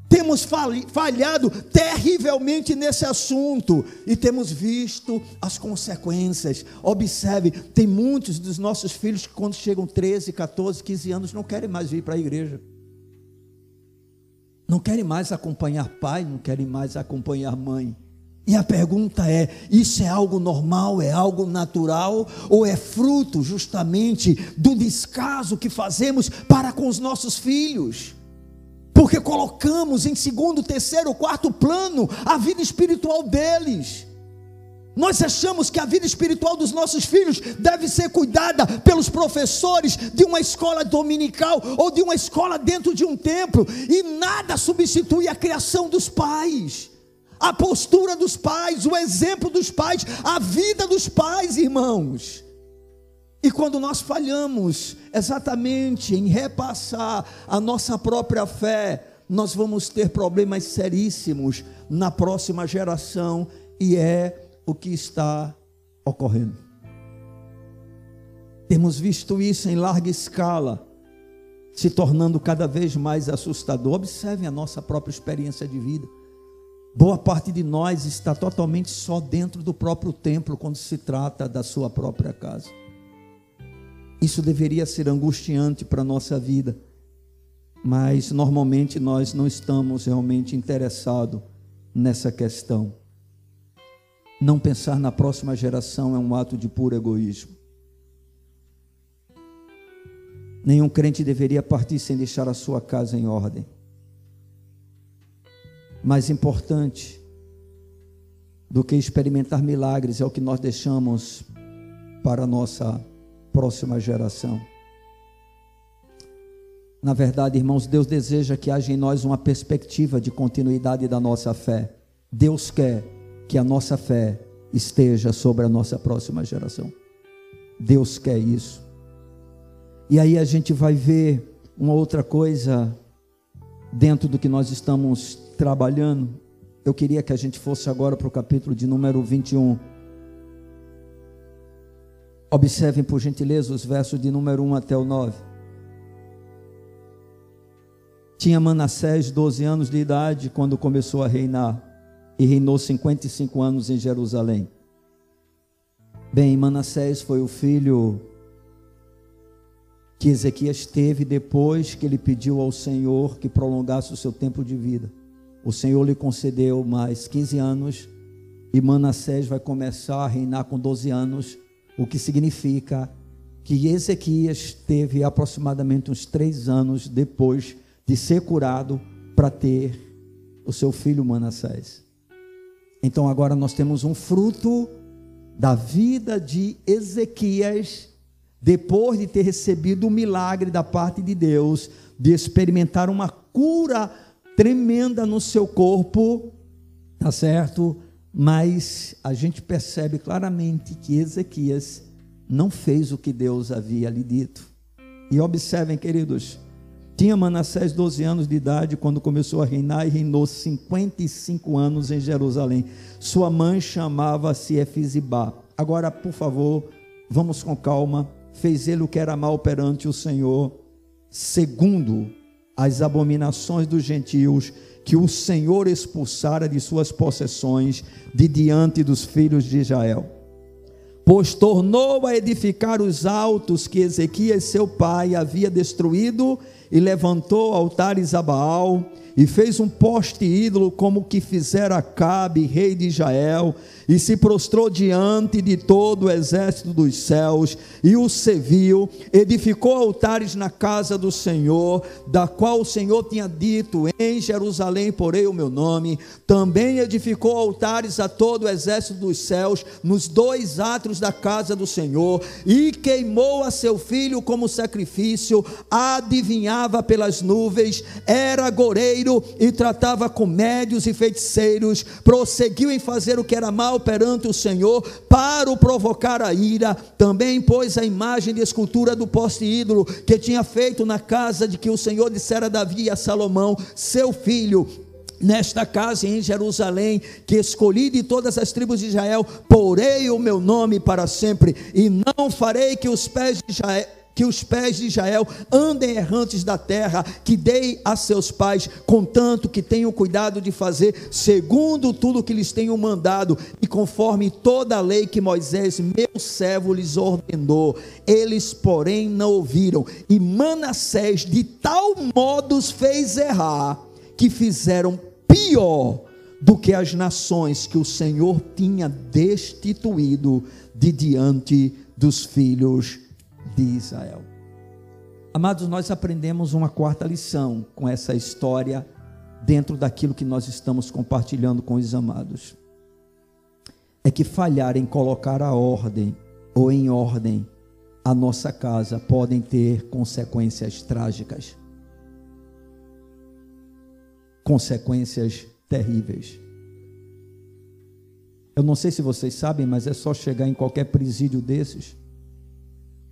Temos falhado terrivelmente nesse assunto e temos visto as consequências. Observe, tem muitos dos nossos filhos que, quando chegam 13, 14, 15 anos, não querem mais vir para a igreja. Não querem mais acompanhar pai, não querem mais acompanhar mãe. E a pergunta é: isso é algo normal, é algo natural, ou é fruto justamente do descaso que fazemos para com os nossos filhos? Porque colocamos em segundo, terceiro, quarto plano a vida espiritual deles. Nós achamos que a vida espiritual dos nossos filhos deve ser cuidada pelos professores de uma escola dominical ou de uma escola dentro de um templo, e nada substitui a criação dos pais. a postura dos pais, o exemplo dos pais, a vida dos pais, irmãos. E quando nós falhamos exatamente em repassar a nossa própria fé, nós vamos ter problemas seríssimos na próxima geração, e é o que está ocorrendo. Temos visto isso em larga escala, se tornando cada vez mais assustador. Observem a nossa própria experiência de vida. Boa parte de nós está totalmente só dentro do próprio templo quando se trata da sua própria casa. Isso deveria ser angustiante para a nossa vida, mas normalmente nós não estamos realmente interessados nessa questão. Não pensar na próxima geração é um ato de puro egoísmo. Nenhum crente deveria partir sem deixar a sua casa em ordem mais importante do que experimentar milagres é o que nós deixamos para a nossa próxima geração. Na verdade, irmãos, Deus deseja que haja em nós uma perspectiva de continuidade da nossa fé. Deus quer que a nossa fé esteja sobre a nossa próxima geração. Deus quer isso. E aí a gente vai ver uma outra coisa dentro do que nós estamos trabalhando, eu queria que a gente fosse agora para o capítulo de número 21. Observem, por gentileza, os versos de número 1 até o 9. Tinha Manassés 12 anos de idade quando começou a reinar e reinou 55 anos em Jerusalém. Bem, Manassés foi o filho que Ezequias teve depois que ele pediu ao Senhor que prolongasse o seu tempo de vida. O Senhor lhe concedeu mais 15 anos e Manassés vai começar a reinar com 12 anos, o que significa que Ezequias teve aproximadamente uns três anos depois de ser curado para ter o seu filho Manassés. Então agora nós temos um fruto da vida de Ezequias, depois de ter recebido o milagre da parte de Deus, de experimentar uma cura tremenda no seu corpo, tá certo? Mas a gente percebe claramente que Ezequias não fez o que Deus havia lhe dito. E observem, queridos, tinha Manassés 12 anos de idade quando começou a reinar e reinou 55 anos em Jerusalém. Sua mãe chamava-se Efizibá. Agora, por favor, vamos com calma. Fez ele o que era mal perante o Senhor, segundo as abominações dos gentios que o Senhor expulsara de suas possessões de diante dos filhos de Israel. Pois tornou a edificar os altos que Ezequias seu pai havia destruído e levantou altares a Baal e fez um poste ídolo como que fizera Acabe, rei de Israel, e se prostrou diante de todo o exército dos céus, e o serviu, edificou altares na casa do Senhor, da qual o Senhor tinha dito: Em Jerusalém porei o meu nome. Também edificou altares a todo o exército dos céus, nos dois átrios da casa do Senhor, e queimou a seu filho como sacrifício, adivinhava pelas nuvens, era goreiro e tratava com médios e feiticeiros, prosseguiu em fazer o que era mal perante o Senhor para o provocar a ira. Também pôs a imagem de escultura do poste ídolo que tinha feito na casa de que o Senhor dissera a Davi e a Salomão, seu filho, nesta casa em Jerusalém, que escolhi de todas as tribos de Israel, porei o meu nome para sempre, e não farei que os pés de Israel que os pés de Israel andem errantes da terra que dei a seus pais, contanto que tenham cuidado de fazer segundo tudo que lhes tenho mandado e conforme toda a lei que Moisés, meu servo, lhes ordenou. Eles, porém, não ouviram, e Manassés de tal modo os fez errar que fizeram pior do que as nações que o Senhor tinha destituído de diante dos filhos de Israel. Amados, nós aprendemos uma quarta lição com essa história dentro daquilo que nós estamos compartilhando com os amados. É que falhar em colocar a ordem ou em ordem a nossa casa podem ter consequências trágicas. Consequências terríveis. Eu não sei se vocês sabem, mas é só chegar em qualquer presídio desses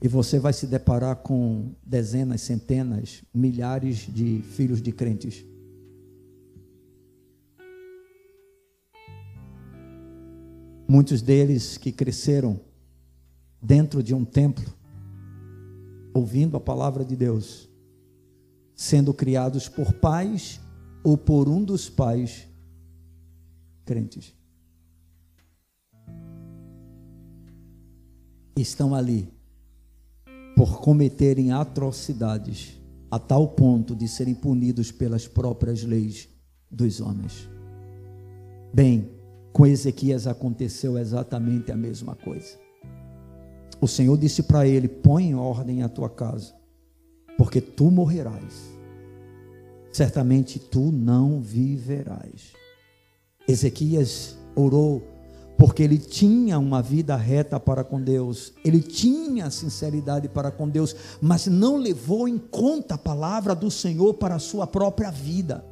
e você vai se deparar com dezenas, centenas, milhares de filhos de crentes. Muitos deles que cresceram dentro de um templo, ouvindo a palavra de Deus, sendo criados por pais ou por um dos pais crentes. Estão ali por cometerem atrocidades a tal ponto de serem punidos pelas próprias leis dos homens. Bem, com Ezequias aconteceu exatamente a mesma coisa. O Senhor disse para ele: Põe em ordem a tua casa, porque tu morrerás. Certamente tu não viverás. Ezequias orou porque ele tinha uma vida reta para com Deus, ele tinha sinceridade para com Deus, mas não levou em conta a palavra do Senhor para a sua própria vida.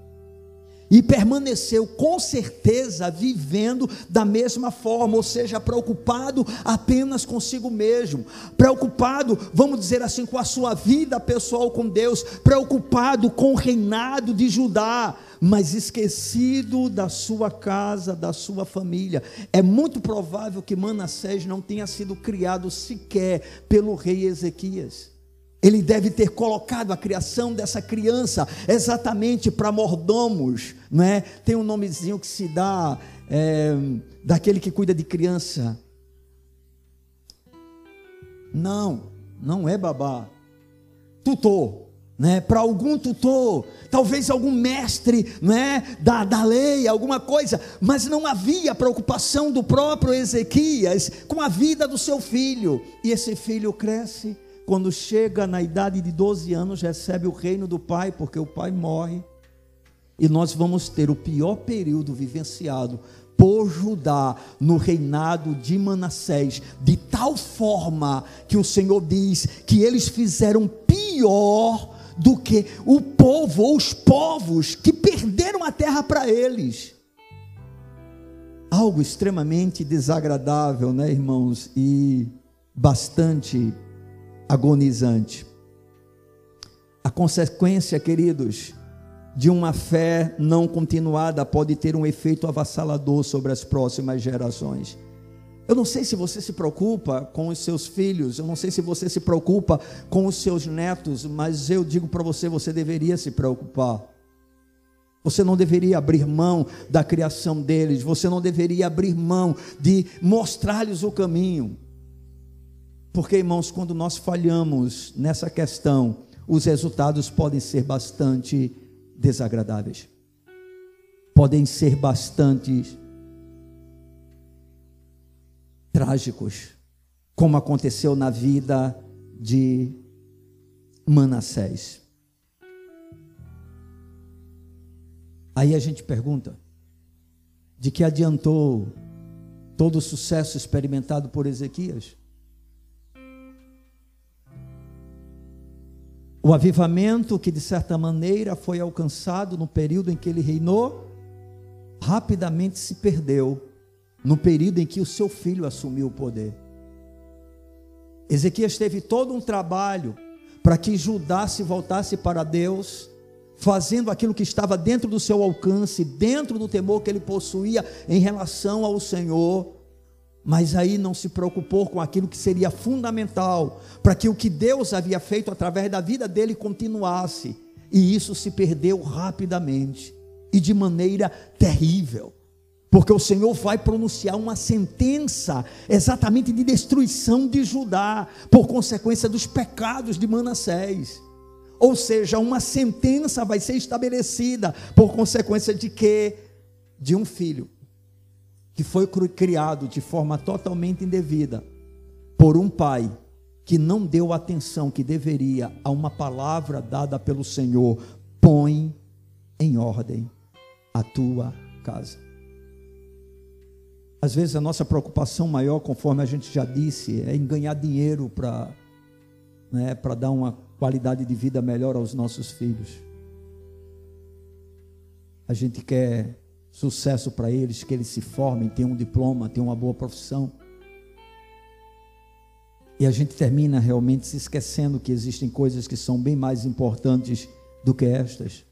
E permaneceu com certeza vivendo da mesma forma, ou seja, preocupado apenas consigo mesmo, preocupado, vamos dizer assim, com a sua vida pessoal com Deus, preocupado com o reinado de Judá, mas esquecido da sua casa, da sua família. É muito provável que Manassés não tenha sido criado sequer pelo rei Ezequias. Ele deve ter colocado a criação dessa criança exatamente para mordomos, não é? Tem um nomezinho que se dá é, daquele que cuida de criança. Não, não é babá. Tutor, né? Para algum tutor, talvez algum mestre, né? Da, da lei, alguma coisa, mas não havia preocupação do próprio Ezequias com a vida do seu filho. E esse filho cresce quando chega na idade de 12 anos, recebe o reino do pai, porque o pai morre. E nós vamos ter o pior período vivenciado por Judá no reinado de Manassés, de tal forma que o Senhor diz que eles fizeram pior do que o povo ou os povos que perderam a terra para eles. Algo extremamente desagradável, né, irmãos? E bastante agonizante. A consequência, queridos, de uma fé não continuada pode ter um efeito avassalador sobre as próximas gerações. Eu não sei se você se preocupa com os seus filhos, eu não sei se você se preocupa com os seus netos, mas eu digo para você: você deveria se preocupar. Você não deveria abrir mão da criação deles, você não deveria abrir mão de mostrar-lhes o caminho. Porque, irmãos, quando nós falhamos nessa questão, os resultados podem ser bastante desagradáveis. Podem ser bastante trágicos, como aconteceu na vida de Manassés. Aí a gente pergunta: de que adiantou todo o sucesso experimentado por Ezequias? O avivamento que de certa maneira foi alcançado no período em que ele reinou, rapidamente se perdeu no período em que o seu filho assumiu o poder. Ezequias teve todo um trabalho para que Judá se voltasse para Deus, fazendo aquilo que estava dentro do seu alcance, dentro do temor que ele possuía em relação ao Senhor mas aí não se preocupou com aquilo que seria fundamental para que o que Deus havia feito através da vida dele continuasse. E isso se perdeu rapidamente e de maneira terrível. Porque o Senhor vai pronunciar uma sentença exatamente de destruição de Judá, por consequência dos pecados de Manassés. Ou seja, uma sentença vai ser estabelecida por consequência de que? De um filho que foi criado de forma totalmente indevida por um pai que não deu atenção que deveria a uma palavra dada pelo Senhor: põe em ordem a tua casa. Às vezes a nossa preocupação maior, conforme a gente já disse, é em ganhar dinheiro para né, dar uma qualidade de vida melhor aos nossos filhos. A gente quer sucesso para eles, que eles se formem, tenham um diploma, tenham uma boa profissão. E a gente termina realmente se esquecendo que existem coisas que são bem mais importantes do que estas.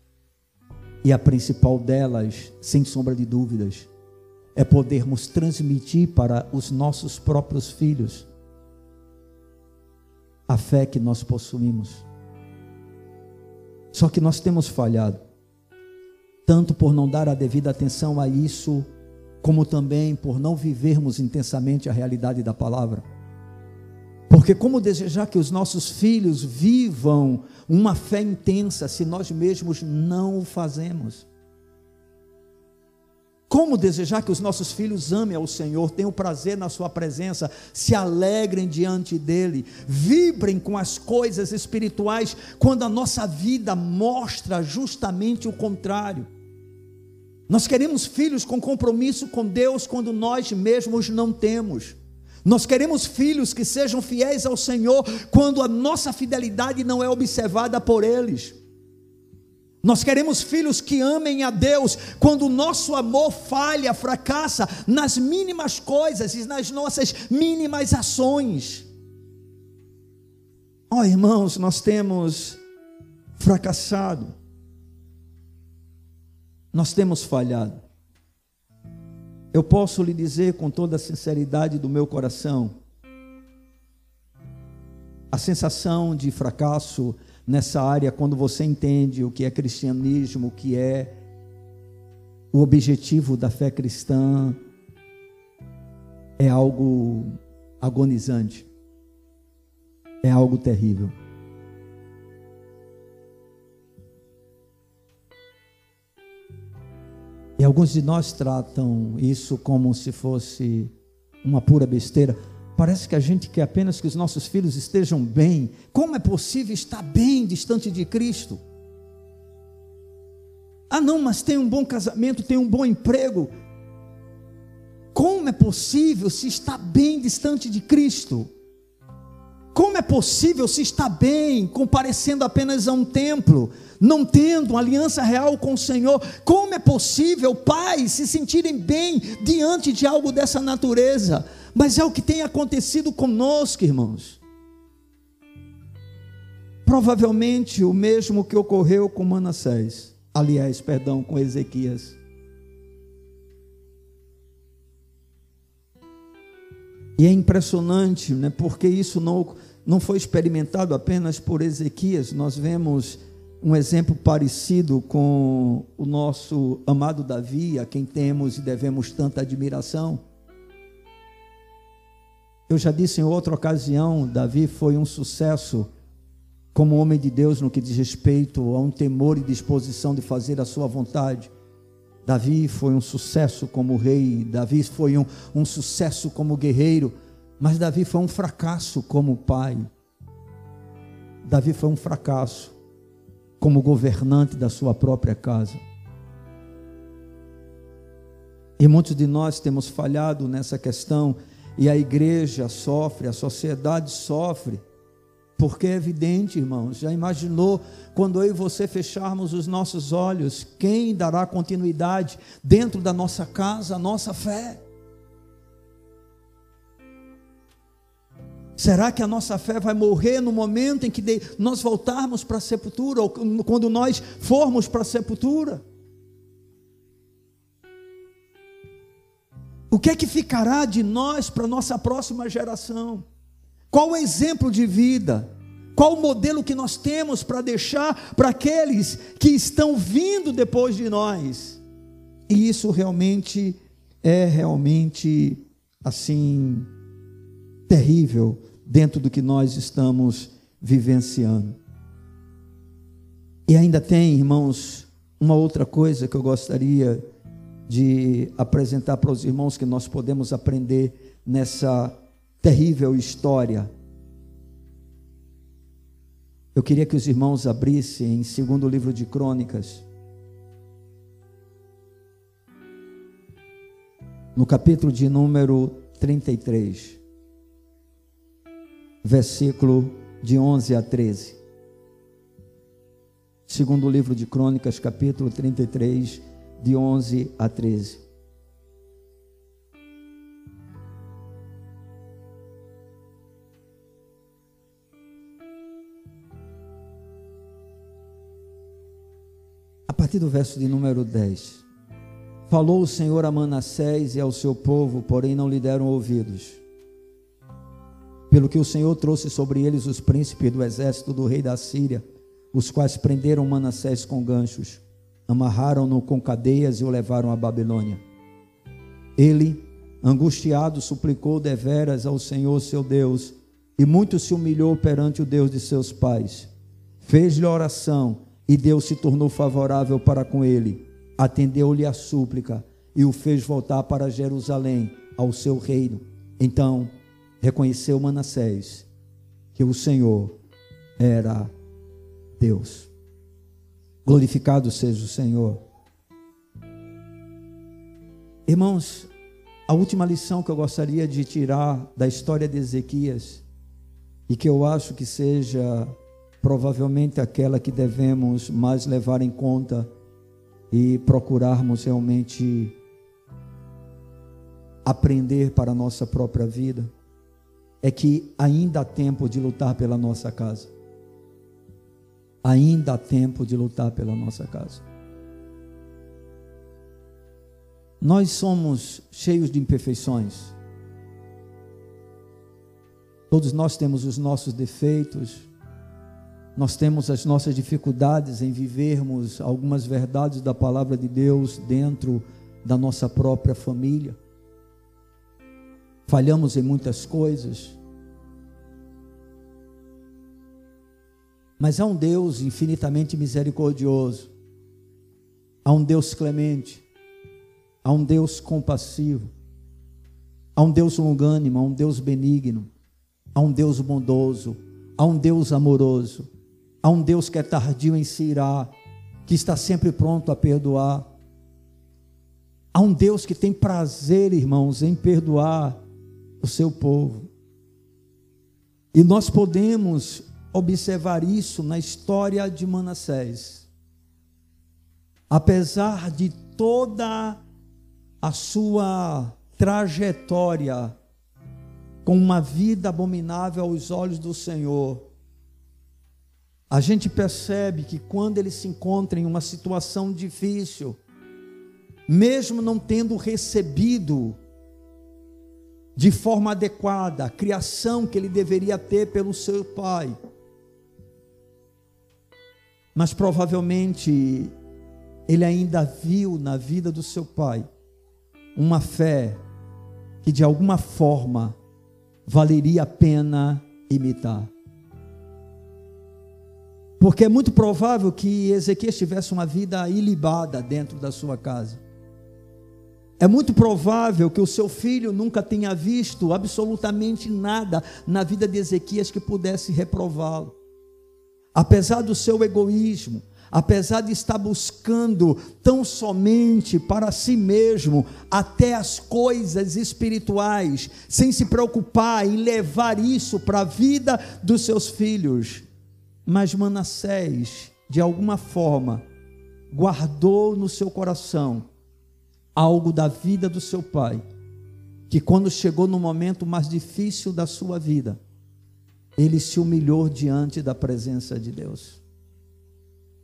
E a principal delas, sem sombra de dúvidas, é podermos transmitir para os nossos próprios filhos a fé que nós possuímos. Só que nós temos falhado, tanto por não dar a devida atenção a isso, como também por não vivermos intensamente a realidade da palavra. Porque como desejar que os nossos filhos vivam uma fé intensa se nós mesmos não o fazemos? Como desejar que os nossos filhos amem ao Senhor, tenham prazer na Sua presença, se alegrem diante dEle, vibrem com as coisas espirituais, quando a nossa vida mostra justamente o contrário. Nós queremos filhos com compromisso com Deus quando nós mesmos não temos. Nós queremos filhos que sejam fiéis ao Senhor quando a nossa fidelidade não é observada por eles. Nós queremos filhos que amem a Deus quando o nosso amor falha, fracassa nas mínimas coisas e nas nossas mínimas ações. Ó oh, irmãos, nós temos fracassado, nós temos falhado. Eu posso lhe dizer com toda a sinceridade do meu coração, a sensação de fracasso nessa área quando você entende o que é cristianismo, o que é o objetivo da fé cristã, é algo agonizante, é algo terrível. E alguns de nós tratam isso como se fosse uma pura besteira. Parece que a gente quer apenas que os nossos filhos estejam bem. Como é possível estar bem distante de Cristo? Ah, não, mas tem um bom casamento, tem um bom emprego. Como é possível se estar bem distante de Cristo? Como é possível se estar bem comparecendo apenas a um templo, não tendo uma aliança real com o Senhor? Como é possível pais se sentirem bem diante de algo dessa natureza? Mas é o que tem acontecido conosco, irmãos. Provavelmente o mesmo que ocorreu com Manassés, aliás, perdão, com Ezequias. E é impressionante, né, porque isso não, não foi experimentado apenas por Ezequias, nós vemos um exemplo parecido com o nosso amado Davi, a quem temos e devemos tanta admiração. Eu já disse em outra ocasião, Davi foi um sucesso como homem de Deus no que diz respeito a um temor e disposição de fazer a sua vontade. Davi foi um sucesso como rei, Davi foi um, um sucesso como guerreiro, mas Davi foi um fracasso como pai. Davi foi um fracasso como governante da sua própria casa. E muitos de nós temos falhado nessa questão e a igreja sofre, a sociedade sofre, porque é evidente, irmãos, já imaginou quando eu e você fecharmos os nossos olhos, quem dará continuidade dentro da nossa casa, a nossa fé? Será que a nossa fé vai morrer no momento em que nós voltarmos para a sepultura, ou quando nós formos para a sepultura? O que é que ficará de nós para nossa próxima geração? Qual o exemplo de vida? Qual o modelo que nós temos para deixar para aqueles que estão vindo depois de nós? E isso realmente é realmente assim terrível dentro do que nós estamos vivenciando. E ainda tem, irmãos, uma outra coisa que eu gostaria de apresentar para os irmãos que nós podemos aprender nessa terrível história. Eu queria que os irmãos abrissem em segundo livro de Crônicas, no capítulo de número 33, versículo de 11 a 13. Segundo livro de Crônicas, capítulo 33, de 11 a 13. A partir do verso de número 10. Falou o Senhor a Manassés e ao seu povo, porém não lhe deram ouvidos. Pelo que o Senhor trouxe sobre eles os príncipes do exército do rei da Síria, os quais prenderam Manassés com ganchos, amarraram-no com cadeias e o levaram à Babilônia. Ele, angustiado, suplicou deveras ao Senhor seu Deus, e muito se humilhou perante o Deus de seus pais. Fez-lhe oração, e Deus se tornou favorável para com ele atendeu-lhe a súplica e o fez voltar para Jerusalém, ao seu reino. Então reconheceu Manassés que o Senhor era Deus. Glorificado seja o Senhor. Irmãos, a última lição que eu gostaria de tirar da história de Ezequias, e que eu acho que seja provavelmente aquela que devemos mais levar em conta e procurarmos realmente aprender para a nossa própria vida, é que ainda há tempo de lutar pela nossa casa. Ainda há tempo de lutar pela nossa casa. Nós somos cheios de imperfeições. Todos nós temos os nossos defeitos, nós temos as nossas dificuldades em vivermos algumas verdades da palavra de Deus dentro da nossa própria família. Falhamos em muitas coisas. Mas há um Deus infinitamente misericordioso. Há um Deus clemente. Há um Deus compassivo. Há um Deus longânimo, há um Deus benigno. Há um Deus bondoso. Há um Deus amoroso Há um Deus que é tardio em se irar, que está sempre pronto a perdoar. Há um Deus que tem prazer, irmãos, em perdoar o seu povo. E nós podemos observar isso na história de Manassés. Apesar de toda a sua trajetória com uma vida abominável aos olhos do Senhor, a gente percebe que quando ele se encontra em uma situação difícil, mesmo não tendo recebido de forma adequada a criação que ele deveria ter pelo seu pai, mas provavelmente ele ainda viu na vida do seu pai uma fé que de alguma forma valeria a pena imitar. Porque é muito provável que Ezequiel tivesse uma vida ilibada dentro da sua casa. É muito provável que o seu filho nunca tenha visto absolutamente nada na vida de Ezequias que pudesse reprová-lo. Apesar do seu egoísmo, apesar de estar buscando tão somente para si mesmo até as coisas espirituais, sem se preocupar em levar isso para a vida dos seus filhos, mas Manassés, de alguma forma, guardou no seu coração algo da vida do seu pai, que quando chegou no momento mais difícil da sua vida, ele se humilhou diante da presença de Deus.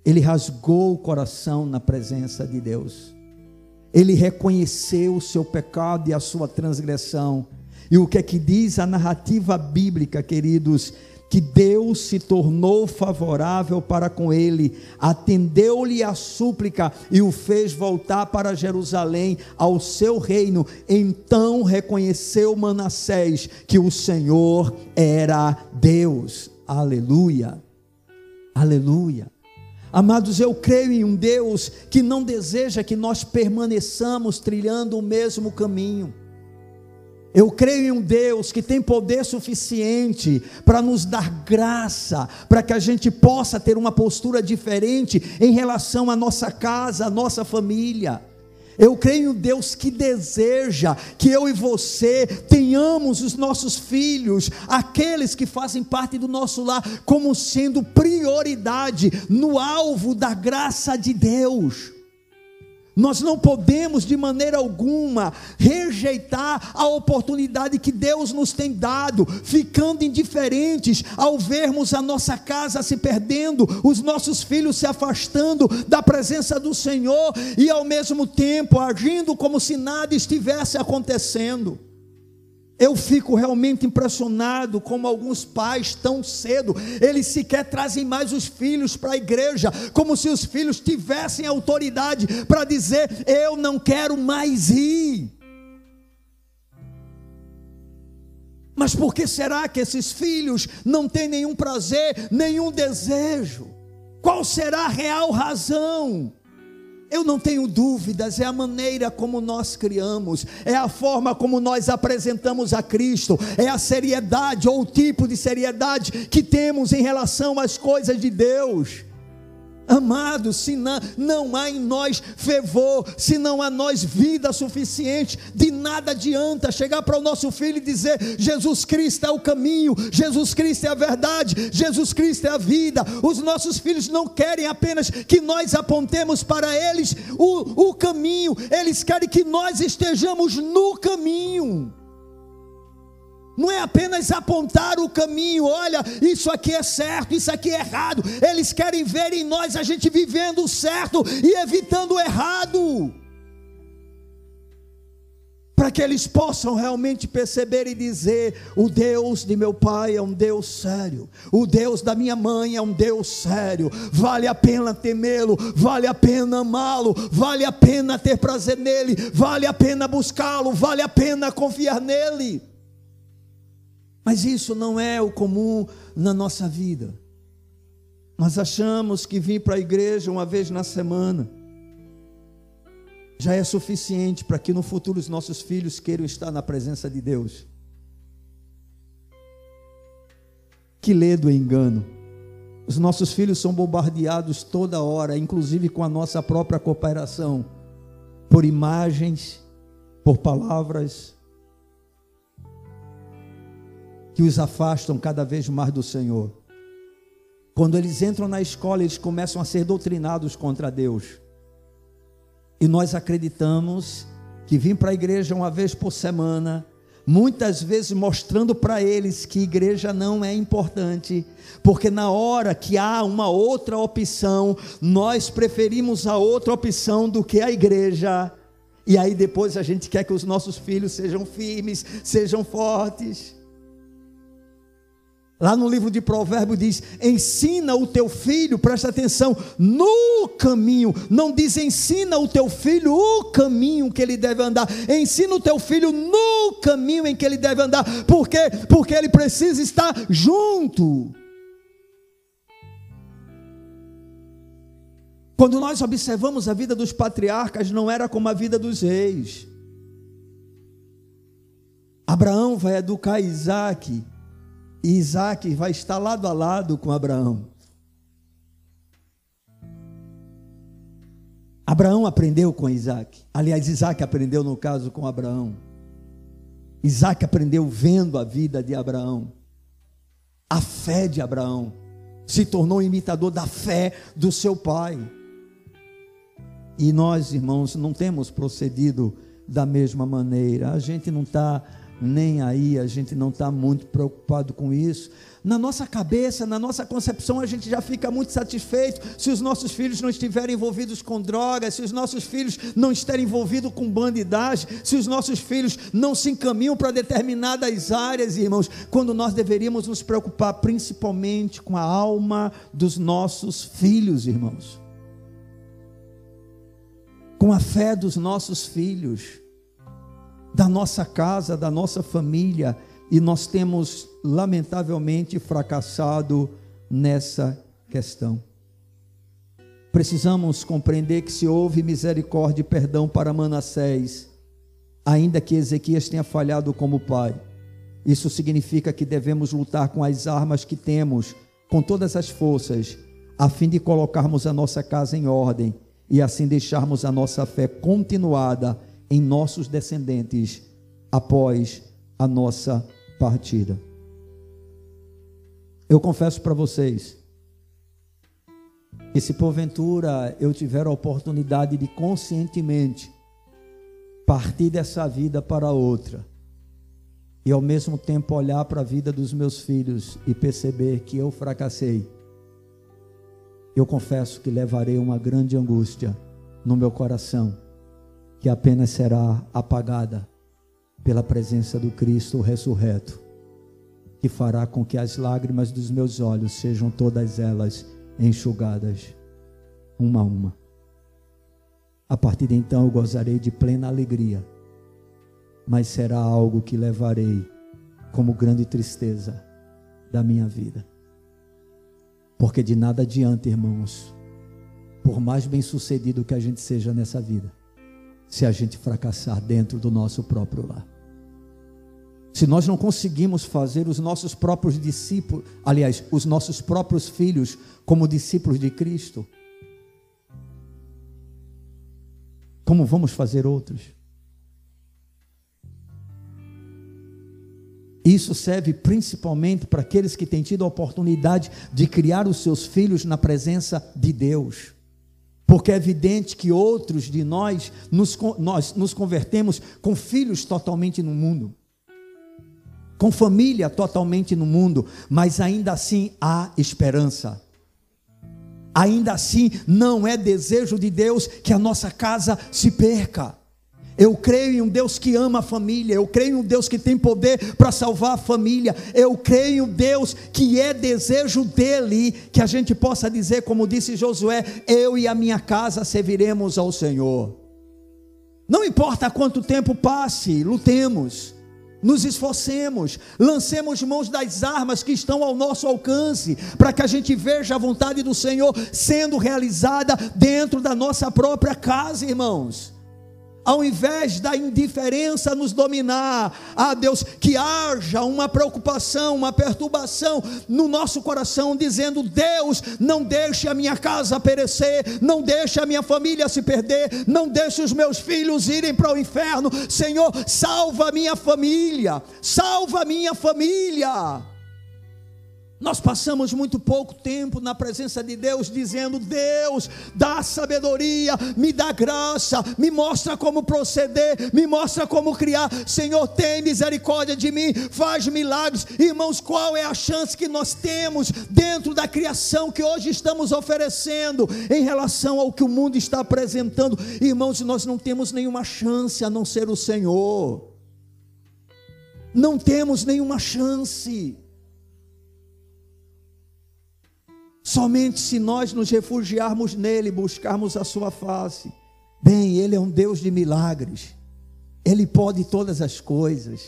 Ele rasgou o coração na presença de Deus. Ele reconheceu o seu pecado e a sua transgressão. E o que é que diz a narrativa bíblica, queridos? Que Deus se tornou favorável para com ele, atendeu-lhe a súplica e o fez voltar para Jerusalém, ao seu reino. Então reconheceu Manassés que o Senhor era Deus. Aleluia. Aleluia. Amados, eu creio em um Deus que não deseja que nós permaneçamos trilhando o mesmo caminho. Eu creio em um Deus que tem poder suficiente para nos dar graça, para que a gente possa ter uma postura diferente em relação à nossa casa, à nossa família. Eu creio em um Deus que deseja que eu e você tenhamos os nossos filhos, aqueles que fazem parte do nosso lar, como sendo prioridade no alvo da graça de Deus. Nós não podemos de maneira alguma rejeitar a oportunidade que Deus nos tem dado, ficando indiferentes ao vermos a nossa casa se perdendo, os nossos filhos se afastando da presença do Senhor e ao mesmo tempo agindo como se nada estivesse acontecendo. Eu fico realmente impressionado como alguns pais tão cedo, eles sequer trazem mais os filhos para a igreja, como se os filhos tivessem autoridade para dizer: "Eu não quero mais ir". Mas por que será que esses filhos não têm nenhum prazer, nenhum desejo? Qual será a real razão? Eu não tenho dúvidas, é a maneira como nós criamos, é a forma como nós apresentamos a Cristo, é a seriedade ou o tipo de seriedade que temos em relação às coisas de Deus. Amados, se não, não há em nós fervor, se não há nós vida suficiente, de nada adianta chegar para o nosso filho e dizer: Jesus Cristo é o caminho, Jesus Cristo é a verdade, Jesus Cristo é a vida. Os nossos filhos não querem apenas que nós apontemos para eles o, o caminho, eles querem que nós estejamos no caminho. Não é apenas apontar o caminho, olha, isso aqui é certo, isso aqui é errado. Eles querem ver em nós a gente vivendo o certo e evitando o errado. Para que eles possam realmente perceber e dizer: o Deus de meu pai é um Deus sério, o Deus da minha mãe é um Deus sério. Vale a pena temê-lo, vale a pena amá-lo, vale a pena ter prazer nele, vale a pena buscá-lo, vale a pena confiar nele. Mas isso não é o comum na nossa vida. Nós achamos que vir para a igreja uma vez na semana já é suficiente para que no futuro os nossos filhos queiram estar na presença de Deus. Que ledo engano. Os nossos filhos são bombardeados toda hora, inclusive com a nossa própria cooperação, por imagens, por palavras, que os afastam cada vez mais do Senhor. Quando eles entram na escola, eles começam a ser doutrinados contra Deus. E nós acreditamos que vir para a igreja uma vez por semana, muitas vezes mostrando para eles que igreja não é importante, porque na hora que há uma outra opção, nós preferimos a outra opção do que a igreja. E aí depois a gente quer que os nossos filhos sejam firmes, sejam fortes. Lá no livro de Provérbios diz: ensina o teu filho, presta atenção, no caminho. Não diz ensina o teu filho o caminho que ele deve andar. Ensina o teu filho no caminho em que ele deve andar. Por quê? Porque ele precisa estar junto. Quando nós observamos a vida dos patriarcas, não era como a vida dos reis. Abraão vai educar Isaac e Isaac vai estar lado a lado com Abraão. Abraão aprendeu com Isaac. Aliás, Isaac aprendeu no caso com Abraão. Isaac aprendeu vendo a vida de Abraão. A fé de Abraão. Se tornou imitador da fé do seu pai. E nós, irmãos, não temos procedido da mesma maneira. A gente não está nem aí, a gente não está muito preocupado com isso. Na nossa cabeça, na nossa concepção, a gente já fica muito satisfeito se os nossos filhos não estiverem envolvidos com drogas, se os nossos filhos não estiverem envolvidos com bandidagem, se os nossos filhos não se encaminham para determinadas áreas, irmãos, quando nós deveríamos nos preocupar principalmente com a alma dos nossos filhos, irmãos. Com a fé dos nossos filhos da nossa casa, da nossa família, e nós temos lamentavelmente fracassado nessa questão. Precisamos compreender que se houve misericórdia e perdão para Manassés, ainda que Ezequias tenha falhado como pai, isso significa que devemos lutar com as armas que temos, com todas as forças, a fim de colocarmos a nossa casa em ordem e assim deixarmos a nossa fé continuada em nossos descendentes após a nossa partida. Eu confesso para vocês E se porventura eu tiver a oportunidade de conscientemente partir dessa vida para outra, e ao mesmo tempo olhar para a vida dos meus filhos e perceber que eu fracassei, eu confesso que levarei uma grande angústia no meu coração, que apenas será apagada pela presença do Cristo ressurreto, que fará com que as lágrimas dos meus olhos sejam todas elas enxugadas, uma a uma. A partir de então eu gozarei de plena alegria mas será algo que levarei como grande tristeza da minha vida. Porque de nada adianta, irmãos, por mais bem-sucedido que a gente seja nessa vida, se a gente fracassar dentro do nosso próprio lar. Se nós não conseguimos fazer os nossos próprios discípulos, aliás, os nossos próprios filhos como discípulos de Cristo, como vamos fazer outros? Isso serve principalmente para aqueles que têm tido a oportunidade de criar os seus filhos na presença de Deus. Porque é evidente que outros de nós nos, nós nos convertemos com filhos totalmente no mundo, com família totalmente no mundo, mas ainda assim há esperança. Ainda assim, não é desejo de Deus que a nossa casa se perca. Eu creio em um Deus que ama a família, eu creio em um Deus que tem poder para salvar a família, eu creio em um Deus que é desejo dele que a gente possa dizer, como disse Josué: Eu e a minha casa serviremos ao Senhor. Não importa quanto tempo passe, lutemos, nos esforcemos, lancemos mãos das armas que estão ao nosso alcance, para que a gente veja a vontade do Senhor sendo realizada dentro da nossa própria casa, irmãos ao invés da indiferença nos dominar, ah Deus, que haja uma preocupação, uma perturbação no nosso coração, dizendo: Deus, não deixe a minha casa perecer, não deixe a minha família se perder, não deixe os meus filhos irem para o inferno, Senhor, salva a minha família, salva a minha família. Nós passamos muito pouco tempo na presença de Deus dizendo: Deus, dá sabedoria, me dá graça, me mostra como proceder, me mostra como criar. Senhor, tem misericórdia de mim, faz milagres. Irmãos, qual é a chance que nós temos dentro da criação que hoje estamos oferecendo em relação ao que o mundo está apresentando? Irmãos, nós não temos nenhuma chance a não ser o Senhor. Não temos nenhuma chance. Somente se nós nos refugiarmos nele, buscarmos a sua face. Bem, ele é um Deus de milagres. Ele pode todas as coisas.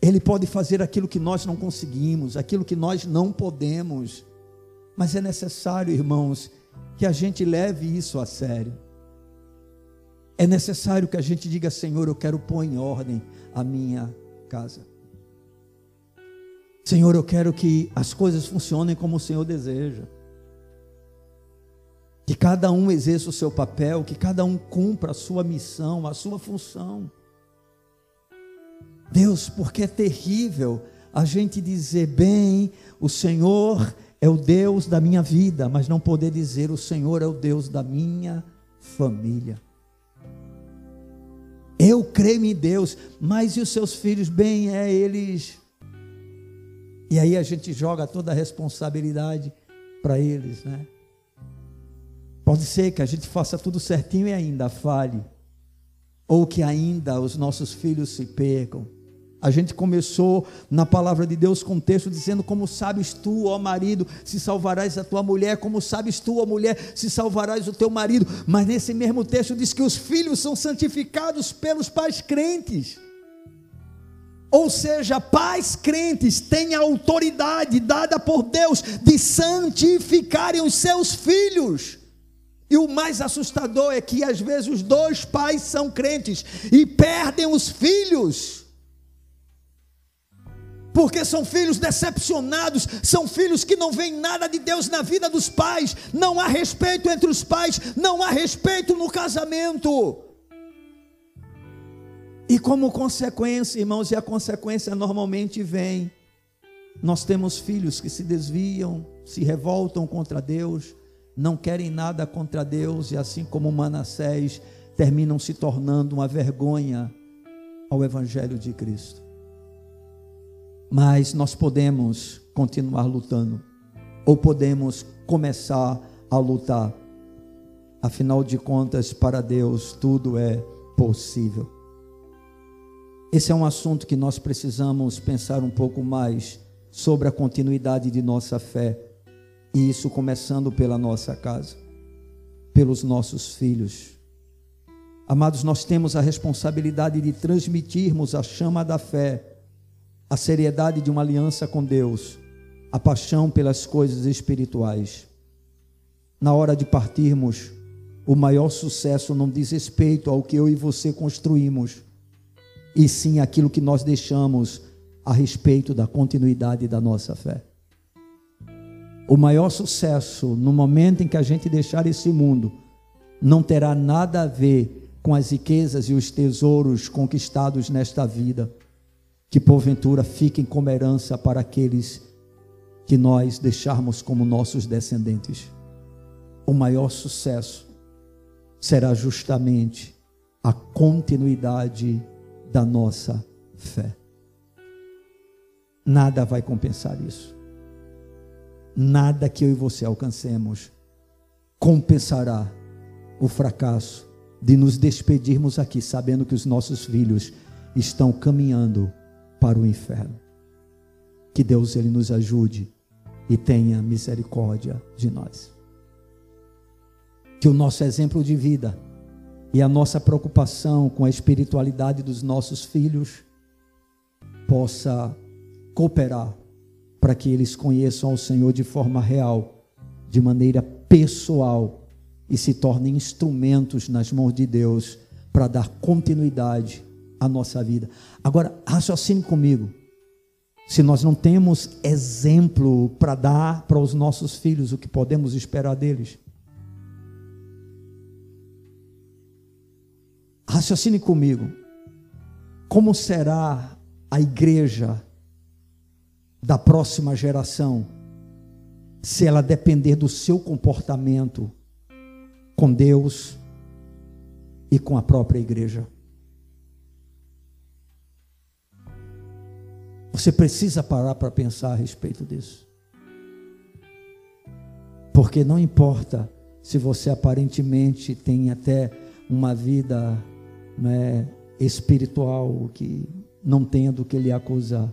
Ele pode fazer aquilo que nós não conseguimos, aquilo que nós não podemos. Mas é necessário, irmãos, que a gente leve isso a sério. É necessário que a gente diga, Senhor, eu quero pôr em ordem a minha casa. Senhor, eu quero que as coisas funcionem como o Senhor deseja. Que cada um exerça o seu papel, que cada um cumpra a sua missão, a sua função. Deus, porque é terrível a gente dizer bem, o Senhor é o Deus da minha vida, mas não poder dizer o Senhor é o Deus da minha família. Eu creio em Deus, mas e os seus filhos? Bem, é eles e aí a gente joga toda a responsabilidade para eles, né? Pode ser que a gente faça tudo certinho e ainda falhe, ou que ainda os nossos filhos se percam. A gente começou na palavra de Deus com o texto dizendo: Como sabes tu, ó marido, se salvarás a tua mulher, como sabes tu, ó mulher, se salvarás o teu marido. Mas nesse mesmo texto diz que os filhos são santificados pelos pais crentes. Ou seja, pais crentes têm a autoridade dada por Deus de santificarem os seus filhos. E o mais assustador é que às vezes os dois pais são crentes e perdem os filhos. Porque são filhos decepcionados, são filhos que não veem nada de Deus na vida dos pais, não há respeito entre os pais, não há respeito no casamento. E como consequência, irmãos, e a consequência normalmente vem, nós temos filhos que se desviam, se revoltam contra Deus, não querem nada contra Deus e, assim como Manassés, terminam se tornando uma vergonha ao Evangelho de Cristo. Mas nós podemos continuar lutando, ou podemos começar a lutar. Afinal de contas, para Deus tudo é possível. Esse é um assunto que nós precisamos pensar um pouco mais sobre a continuidade de nossa fé. E isso começando pela nossa casa, pelos nossos filhos. Amados, nós temos a responsabilidade de transmitirmos a chama da fé, a seriedade de uma aliança com Deus, a paixão pelas coisas espirituais. Na hora de partirmos, o maior sucesso não diz respeito ao que eu e você construímos, e sim aquilo que nós deixamos a respeito da continuidade da nossa fé. O maior sucesso no momento em que a gente deixar esse mundo não terá nada a ver com as riquezas e os tesouros conquistados nesta vida, que porventura fiquem como herança para aqueles que nós deixarmos como nossos descendentes. O maior sucesso será justamente a continuidade da nossa fé. Nada vai compensar isso. Nada que eu e você alcancemos compensará o fracasso de nos despedirmos aqui, sabendo que os nossos filhos estão caminhando para o inferno. Que Deus ele nos ajude e tenha misericórdia de nós. Que o nosso exemplo de vida e a nossa preocupação com a espiritualidade dos nossos filhos possa cooperar para que eles conheçam ao Senhor de forma real, de maneira pessoal e se tornem instrumentos nas mãos de Deus para dar continuidade à nossa vida. Agora, raciocine comigo. Se nós não temos exemplo para dar para os nossos filhos, o que podemos esperar deles? Raciocine comigo. Como será a igreja da próxima geração se ela depender do seu comportamento com Deus e com a própria igreja? Você precisa parar para pensar a respeito disso. Porque não importa se você aparentemente tem até uma vida né, espiritual que não tenha do que lhe acusar.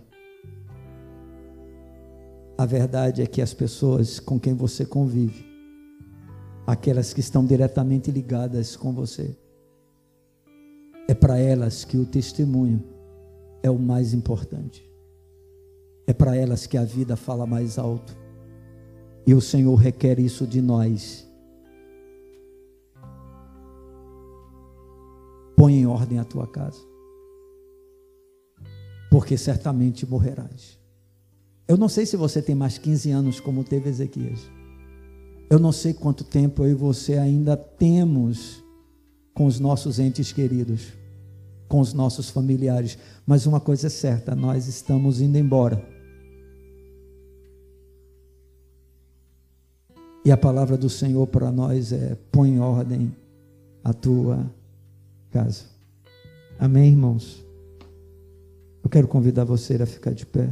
A verdade é que as pessoas com quem você convive, aquelas que estão diretamente ligadas com você, é para elas que o testemunho é o mais importante. É para elas que a vida fala mais alto. E o Senhor requer isso de nós Põe em ordem a tua casa, porque certamente morrerás. Eu não sei se você tem mais 15 anos como teve Ezequias. Eu não sei quanto tempo eu e você ainda temos com os nossos entes queridos, com os nossos familiares, mas uma coisa é certa, nós estamos indo embora. E a palavra do Senhor para nós é: põe em ordem a tua casa. Amém, irmãos? Eu quero convidar você a ficar de pé.